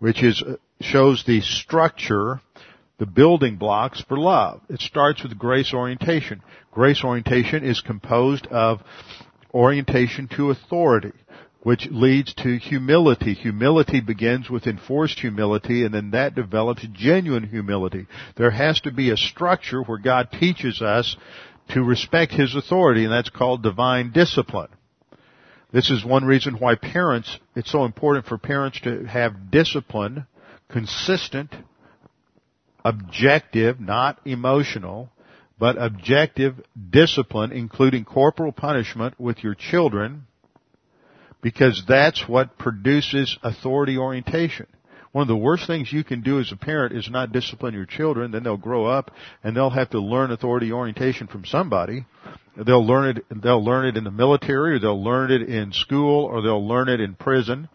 [SPEAKER 1] which is, uh, shows the structure, the building blocks for love. It starts with grace orientation. Grace orientation is composed of orientation to authority which leads to humility. Humility begins with enforced humility and then that develops genuine humility. There has to be a structure where God teaches us to respect His authority and that's called divine discipline. This is one reason why parents, it's so important for parents to have discipline, consistent, objective, not emotional, but objective discipline, including corporal punishment with your children, because that's what produces authority orientation. One of the worst things you can do as a parent is not discipline your children, then they'll grow up and they'll have to learn authority orientation from somebody. They'll learn it, they'll learn it in the military or they'll learn it in school or they'll learn it in prison,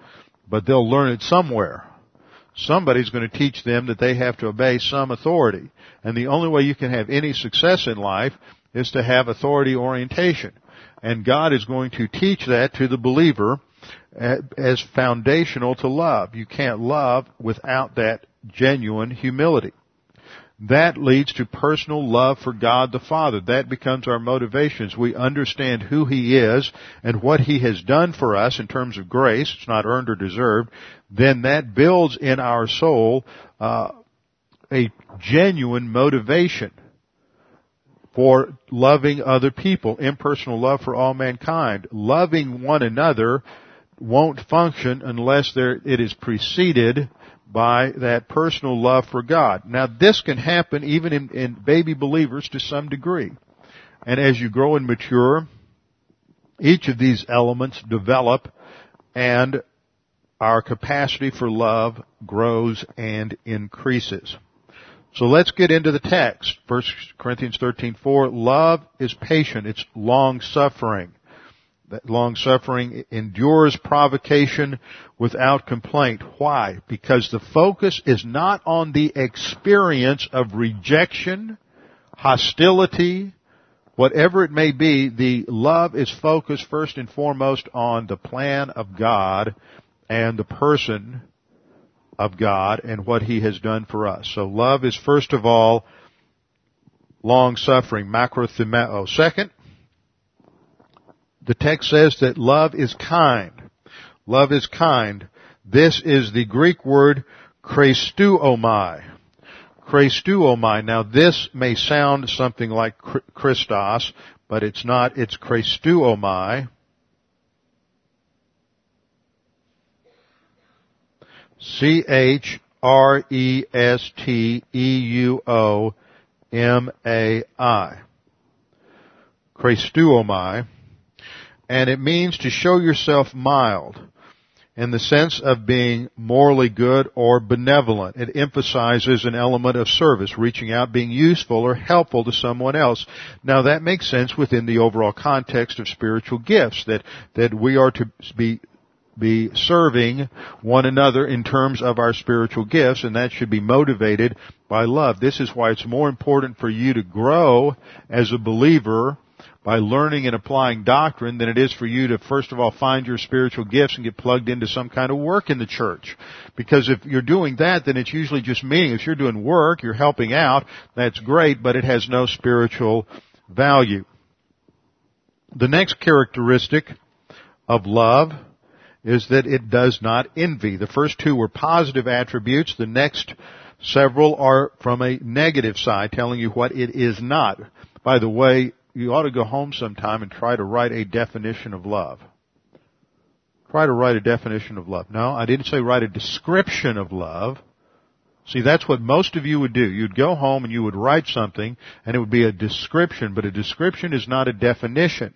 [SPEAKER 1] but they'll learn it somewhere. Somebody's going to teach them that they have to obey some authority. And the only way you can have any success in life is to have authority orientation. And God is going to teach that to the believer as foundational to love. You can't love without that genuine humility. That leads to personal love for God the Father. That becomes our motivations. we understand who He is and what He has done for us in terms of grace. It's not earned or deserved. Then that builds in our soul uh, a genuine motivation for loving other people, impersonal love for all mankind. Loving one another won't function unless there, it is preceded by that personal love for God. Now this can happen even in, in baby believers to some degree. And as you grow and mature, each of these elements develop and our capacity for love grows and increases. So let's get into the text. 1 Corinthians 13:4 love is patient, it's long suffering. That long suffering endures provocation without complaint. Why? Because the focus is not on the experience of rejection, hostility, whatever it may be, the love is focused first and foremost on the plan of God and the person of God and what He has done for us. So love is first of all long suffering, makrothumeo. Second, the text says that love is kind. Love is kind. This is the Greek word Chresteuomai. Chresteuomai. Now this may sound something like Christos, but it's not. It's Chresteuomai. C H R E S T E U O M A I. Chresteuomai. And it means to show yourself mild in the sense of being morally good or benevolent. It emphasizes an element of service, reaching out, being useful or helpful to someone else. Now that makes sense within the overall context of spiritual gifts, that, that we are to be be serving one another in terms of our spiritual gifts and that should be motivated by love. This is why it's more important for you to grow as a believer by learning and applying doctrine than it is for you to first of all find your spiritual gifts and get plugged into some kind of work in the church. Because if you're doing that, then it's usually just meaningless. You're doing work, you're helping out, that's great, but it has no spiritual value. The next characteristic of love is that it does not envy. The first two were positive attributes. The next several are from a negative side, telling you what it is not. By the way, you ought to go home sometime and try to write a definition of love. Try to write a definition of love. No, I didn't say write a description of love. See, that's what most of you would do. You'd go home and you would write something and it would be a description, but a description is not a definition.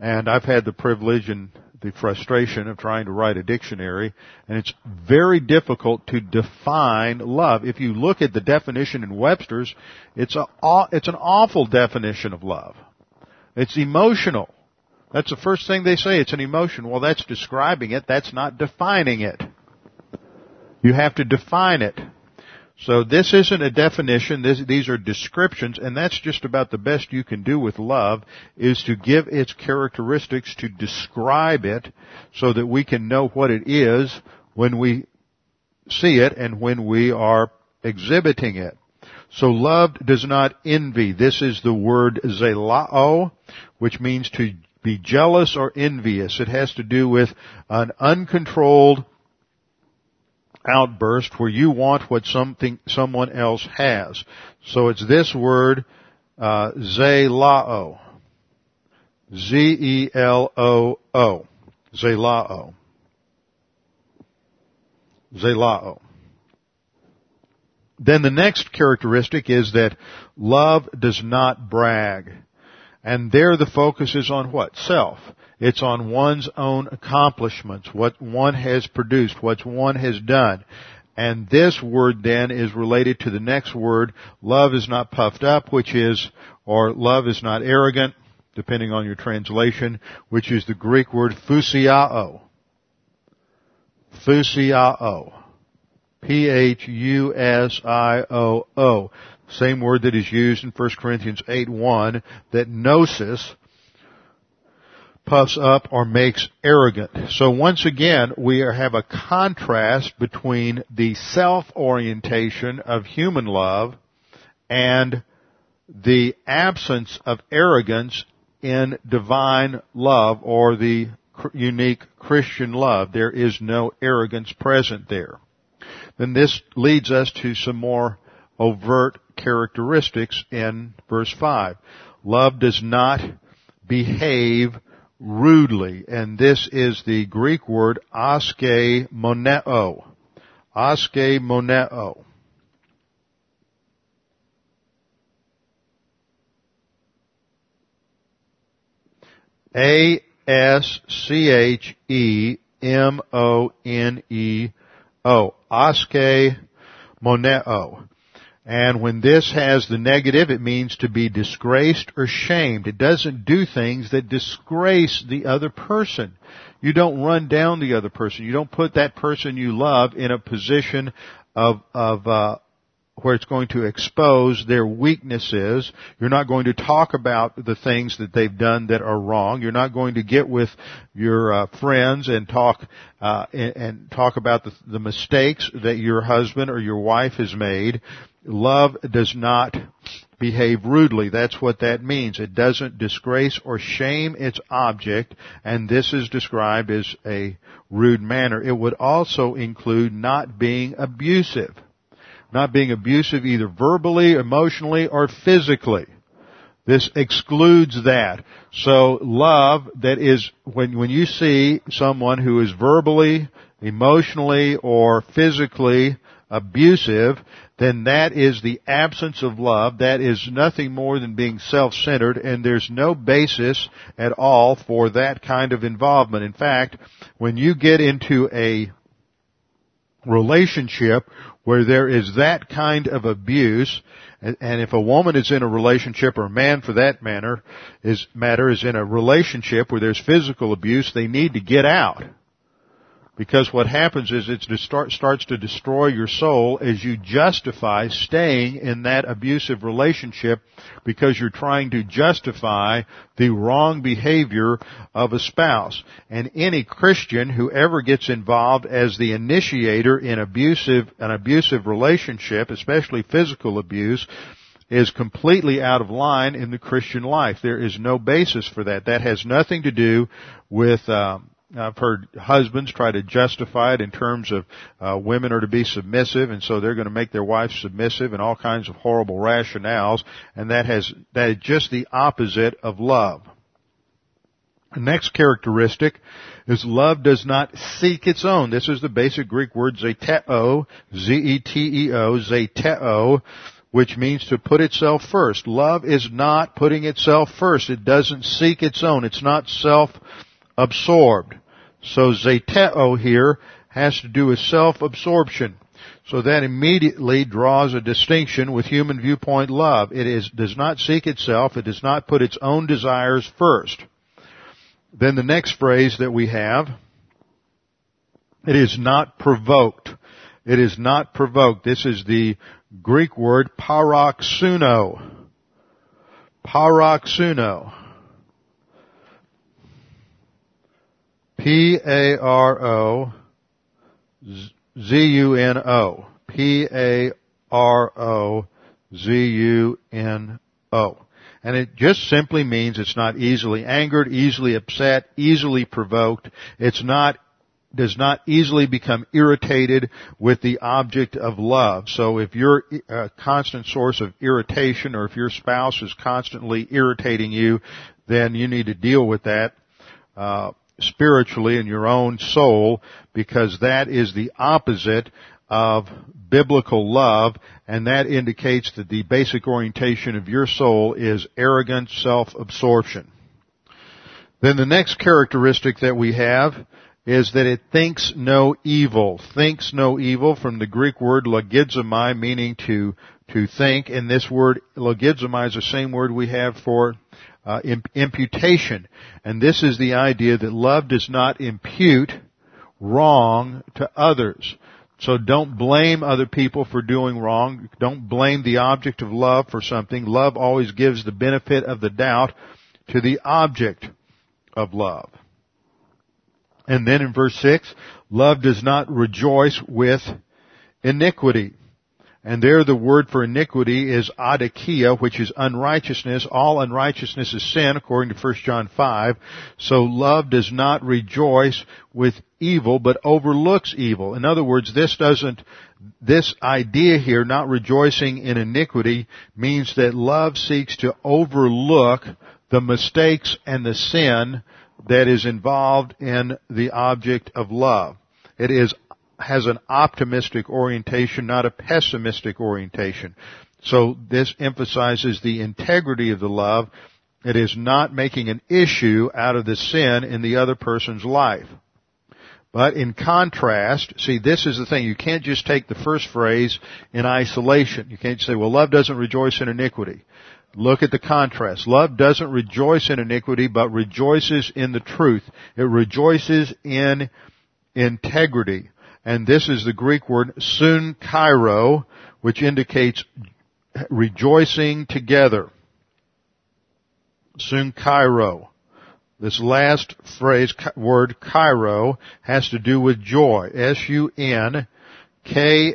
[SPEAKER 1] And I've had the privilege and the frustration of trying to write a dictionary, and it's very difficult to define love. If you look at the definition in Webster's, it's a, it's an awful definition of love. It's emotional. That's the first thing they say. It's an emotion. Well, that's describing it. That's not defining it. You have to define it. So this isn't a definition, this, these are descriptions, and that's just about the best you can do with love, is to give its characteristics, to describe it, so that we can know what it is when we see it and when we are exhibiting it. So love does not envy. This is the word zeloo, which means to be jealous or envious. It has to do with an uncontrolled outburst where you want what something someone else has. So it's this word uh, zeloo, z e l o o, zeloo, zeloo. Then the next characteristic is that love does not brag. And there the focus is on what? Self. It's on one's own accomplishments, what one has produced, what one has done. And this word then is related to the next word, love is not puffed up, which is, or love is not arrogant, depending on your translation, which is the Greek word phusioo. Phusioo. P-H-U-S-I-O-O. Same word that is used in 1 Corinthians 8.1, that gnosis, puffs up or makes arrogant. So once again, we have a contrast between the self-orientation of human love and the absence of arrogance in divine love or the unique Christian love. There is no arrogance present there. Then this leads us to some more overt characteristics in verse 5. Love does not behave rudely. And this is the Greek word aschemoneo. Aske moneo. A S C H E M O N E O. Aske moneo. And when this has the negative, it means to be disgraced or shamed. It doesn't do things that disgrace the other person. You don't run down the other person. You don't put that person you love in a position of, of, uh, where it's going to expose their weaknesses. You're not going to talk about the things that they've done that are wrong. You're not going to get with your uh, friends and talk uh, and, and, talk about the, the mistakes that your husband or your wife has made. Love does not behave rudely. That's what that means. It doesn't disgrace or shame its object, and this is described as a rude manner. It would also include not being abusive not being abusive either verbally, emotionally, or physically. This excludes that. So love that is when when you see someone who is verbally, emotionally, or physically abusive, then that is the absence of love. That is nothing more than being self-centered and there's no basis at all for that kind of involvement. In fact, when you get into a relationship where there is that kind of abuse, and, and, if a woman is in a relationship, or a man for that matter, is, matter is in a relationship where there's physical abuse, they need to get out. Because what happens is it start, starts to destroy your soul as you justify staying in that abusive relationship because you're trying to justify the wrong behavior of a spouse. And any Christian who ever gets involved as the initiator in abusive, an abusive relationship, especially physical abuse, is completely out of line in the Christian life. There is no basis for that. That has nothing to do with um, I've heard husbands try to justify it in terms of uh, women are to be submissive, and so they're going to make their wives submissive, and all kinds of horrible rationales, and that has that is just the opposite of love. The next characteristic is love does not seek its own. This is the basic Greek word zeteo, Z-E-T-E-O, zeteo, which means to put itself first. Love is not putting itself first. It doesn't seek its own. It's not self-absorbed. So zeteo here has to do with self-absorption. So that immediately draws a distinction with human viewpoint love. It is, does not seek itself. It does not put its own desires first. Then the next phrase that we have, it is not provoked. It is not provoked. This is the Greek word paroxuno. Paroxuno. P-A-R-O Z-U-N-O. P-A-R-O Z-U-N-O. And it just simply means it's not easily angered, easily upset, easily provoked. It's not does not easily become irritated with the object of love. So if you're a constant source of irritation or if your spouse is constantly irritating you, then you need to deal with that. Uh, spiritually in your own soul because that is the opposite of biblical love and that indicates that the basic orientation of your soul is arrogant self-absorption. Then the next characteristic that we have is that it thinks no evil. Thinks no evil from the Greek word logizomai meaning to, to think and this word logizomai is the same word we have for uh, imputation. And this is the idea that love does not impute wrong to others. So don't blame other people for doing wrong. Don't blame the object of love for something. Love always gives the benefit of the doubt to the object of love. And then in verse 6, love does not rejoice with iniquity. And there the word for iniquity is adikia, which is unrighteousness. All unrighteousness is sin, according to 1 John 5. So love does not rejoice with evil, but overlooks evil. In other words, this doesn't, this idea here, not rejoicing in iniquity, means that love seeks to overlook the mistakes and the sin that is involved in the object of love. It is has an optimistic orientation, not a pessimistic orientation. So this emphasizes the integrity of the love. It is not making an issue out of the sin in the other person's life. But in contrast, see this is the thing, you can't just take the first phrase in isolation. You can't say, well love doesn't rejoice in iniquity. Look at the contrast. Love doesn't rejoice in iniquity, but rejoices in the truth. It rejoices in integrity and this is the Greek word sun kairo, which indicates rejoicing together. Sun kairo. This last phrase, word kairo, has to do with joy. S-U-N K-A-I-R-O.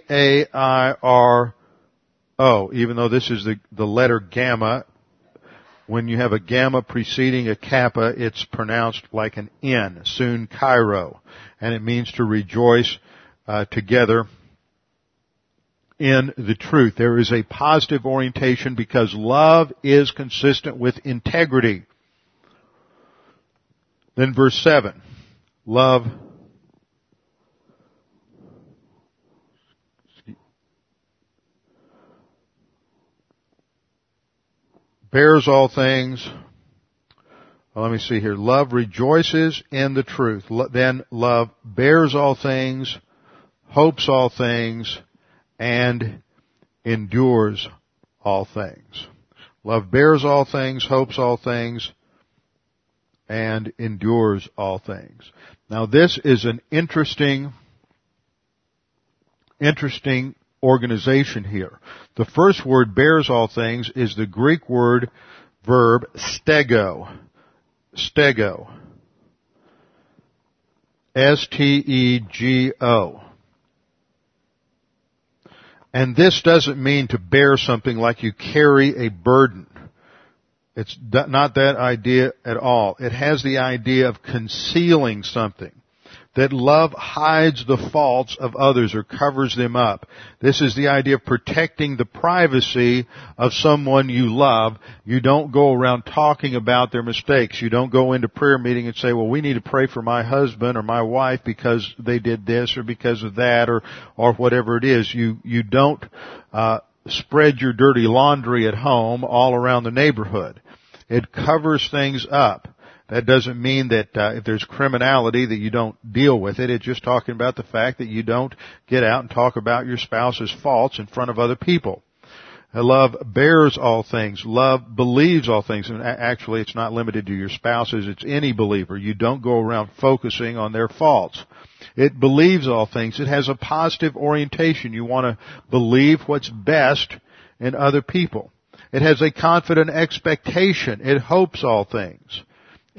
[SPEAKER 1] Even though this is the, the letter gamma, when you have a gamma preceding a kappa, it's pronounced like an N, sun kairo. And it means to rejoice uh, together in the truth. There is a positive orientation because love is consistent with integrity. Then verse 7. Love bears all things. Well, let me see here. Love rejoices in the truth. Then love bears all things, hopes all things, and endures all things. Love bears all things, hopes all things, and endures all things. Now this is an interesting, interesting organization here. The first word bears all things is the Greek word verb stego. Stego. S-T-E-G-O. And this doesn't mean to bear something like you carry a burden. It's not that idea at all. It has the idea of concealing something that love hides the faults of others or covers them up. This is the idea of protecting the privacy of someone you love. You don't go around talking about their mistakes. You don't go into prayer meeting and say, well, we need to pray for my husband or my wife because they did this or because of that or, or whatever it is. You, you don't, uh, spread your dirty laundry at home all around the neighborhood. It covers things up. That doesn't mean that uh, if there's criminality that you don't deal with it. It's just talking about the fact that you don't get out and talk about your spouse's faults in front of other people. Uh, love bears all things. Love believes all things. And actually, it's not limited to your spouses. It's any believer. You don't go around focusing on their faults. It believes all things. It has a positive orientation. You want to believe what's best in other people. It has a confident expectation. It hopes all things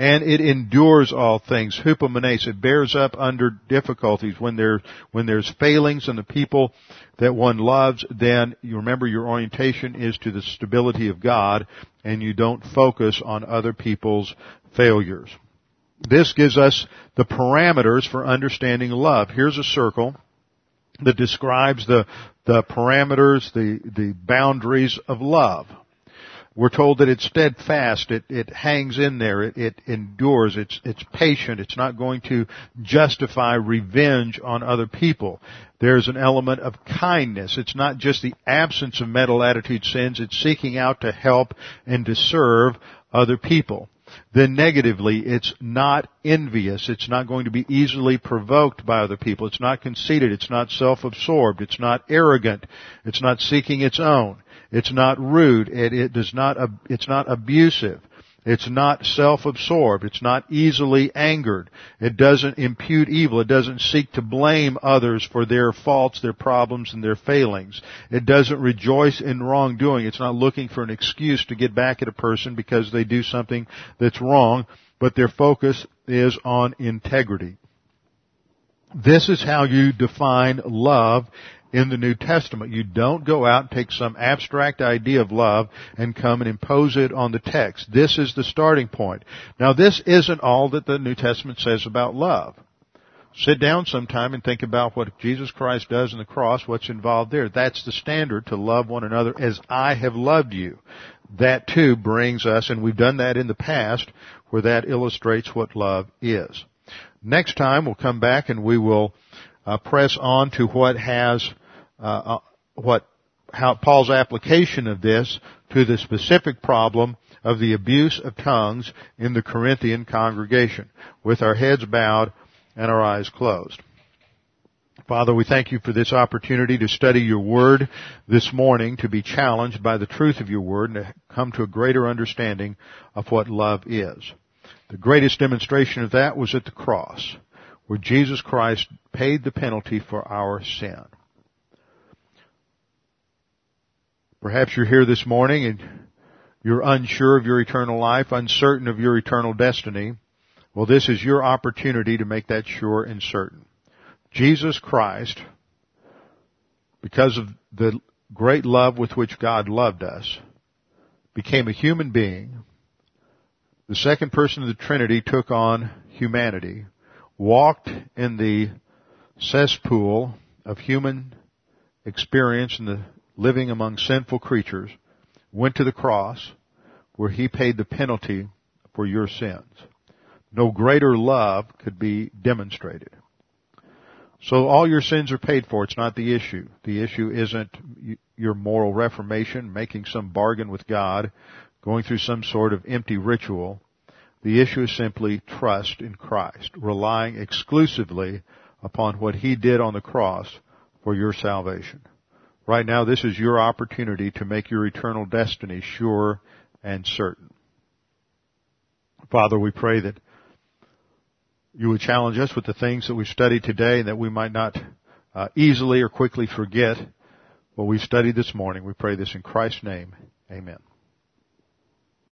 [SPEAKER 1] and it endures all things. Hupomenes, it bears up under difficulties. When there, when there's failings in the people that one loves, then you remember your orientation is to the stability of God, and you don't focus on other people's failures. This gives us the parameters for understanding love. Here's a circle that describes the, the parameters, the, the boundaries of love. We're told that it's steadfast, it, it hangs in there, it, it endures, it's, it's patient, it's not going to justify revenge on other people. There's an element of kindness. It's not just the absence of mental attitude sins, it's seeking out to help and to serve other people. Then negatively, it's not envious. It's not going to be easily provoked by other people. It's not conceited. It's not self-absorbed. It's not arrogant. It's not seeking its own. It's not rude. It, it does not, it's not abusive. It's not self-absorbed. It's not easily angered. It doesn't impute evil. It doesn't seek to blame others for their faults, their problems, and their failings. It doesn't rejoice in wrongdoing. It's not looking for an excuse to get back at a person because they do something that's wrong, but their focus is on integrity. This is how you define love in the New Testament. You don't go out and take some abstract idea of love and come and impose it on the text. This is the starting point. Now this isn't all that the New Testament says about love. Sit down sometime and think about what Jesus Christ does in the cross, what's involved there. That's the standard to love one another as I have loved you. That too brings us, and we've done that in the past, where that illustrates what love is. Next time we'll come back and we will uh, press on to what has uh, uh, what how Paul's application of this to the specific problem of the abuse of tongues in the Corinthian congregation, with our heads bowed and our eyes closed. Father, we thank you for this opportunity to study your word this morning, to be challenged by the truth of your word, and to come to a greater understanding of what love is. The greatest demonstration of that was at the cross, where Jesus Christ paid the penalty for our sin. Perhaps you're here this morning and you're unsure of your eternal life, uncertain of your eternal destiny. Well, this is your opportunity to make that sure and certain. Jesus Christ, because of the great love with which God loved us, became a human being. The second person of the Trinity took on humanity, walked in the cesspool of human experience in the living among sinful creatures, went to the cross where he paid the penalty for your sins. No greater love could be demonstrated. So all your sins are paid for. It's not the issue. The issue isn't your moral reformation, making some bargain with God, going through some sort of empty ritual. The issue is simply trust in Christ, relying exclusively upon what He did on the cross for your salvation. Right now, this is your opportunity to make your eternal destiny sure and certain. Father, we pray that you would challenge us with the things that we studied today and that we might not uh, easily or quickly forget what we studied this morning. We pray this in Christ's name. Amen.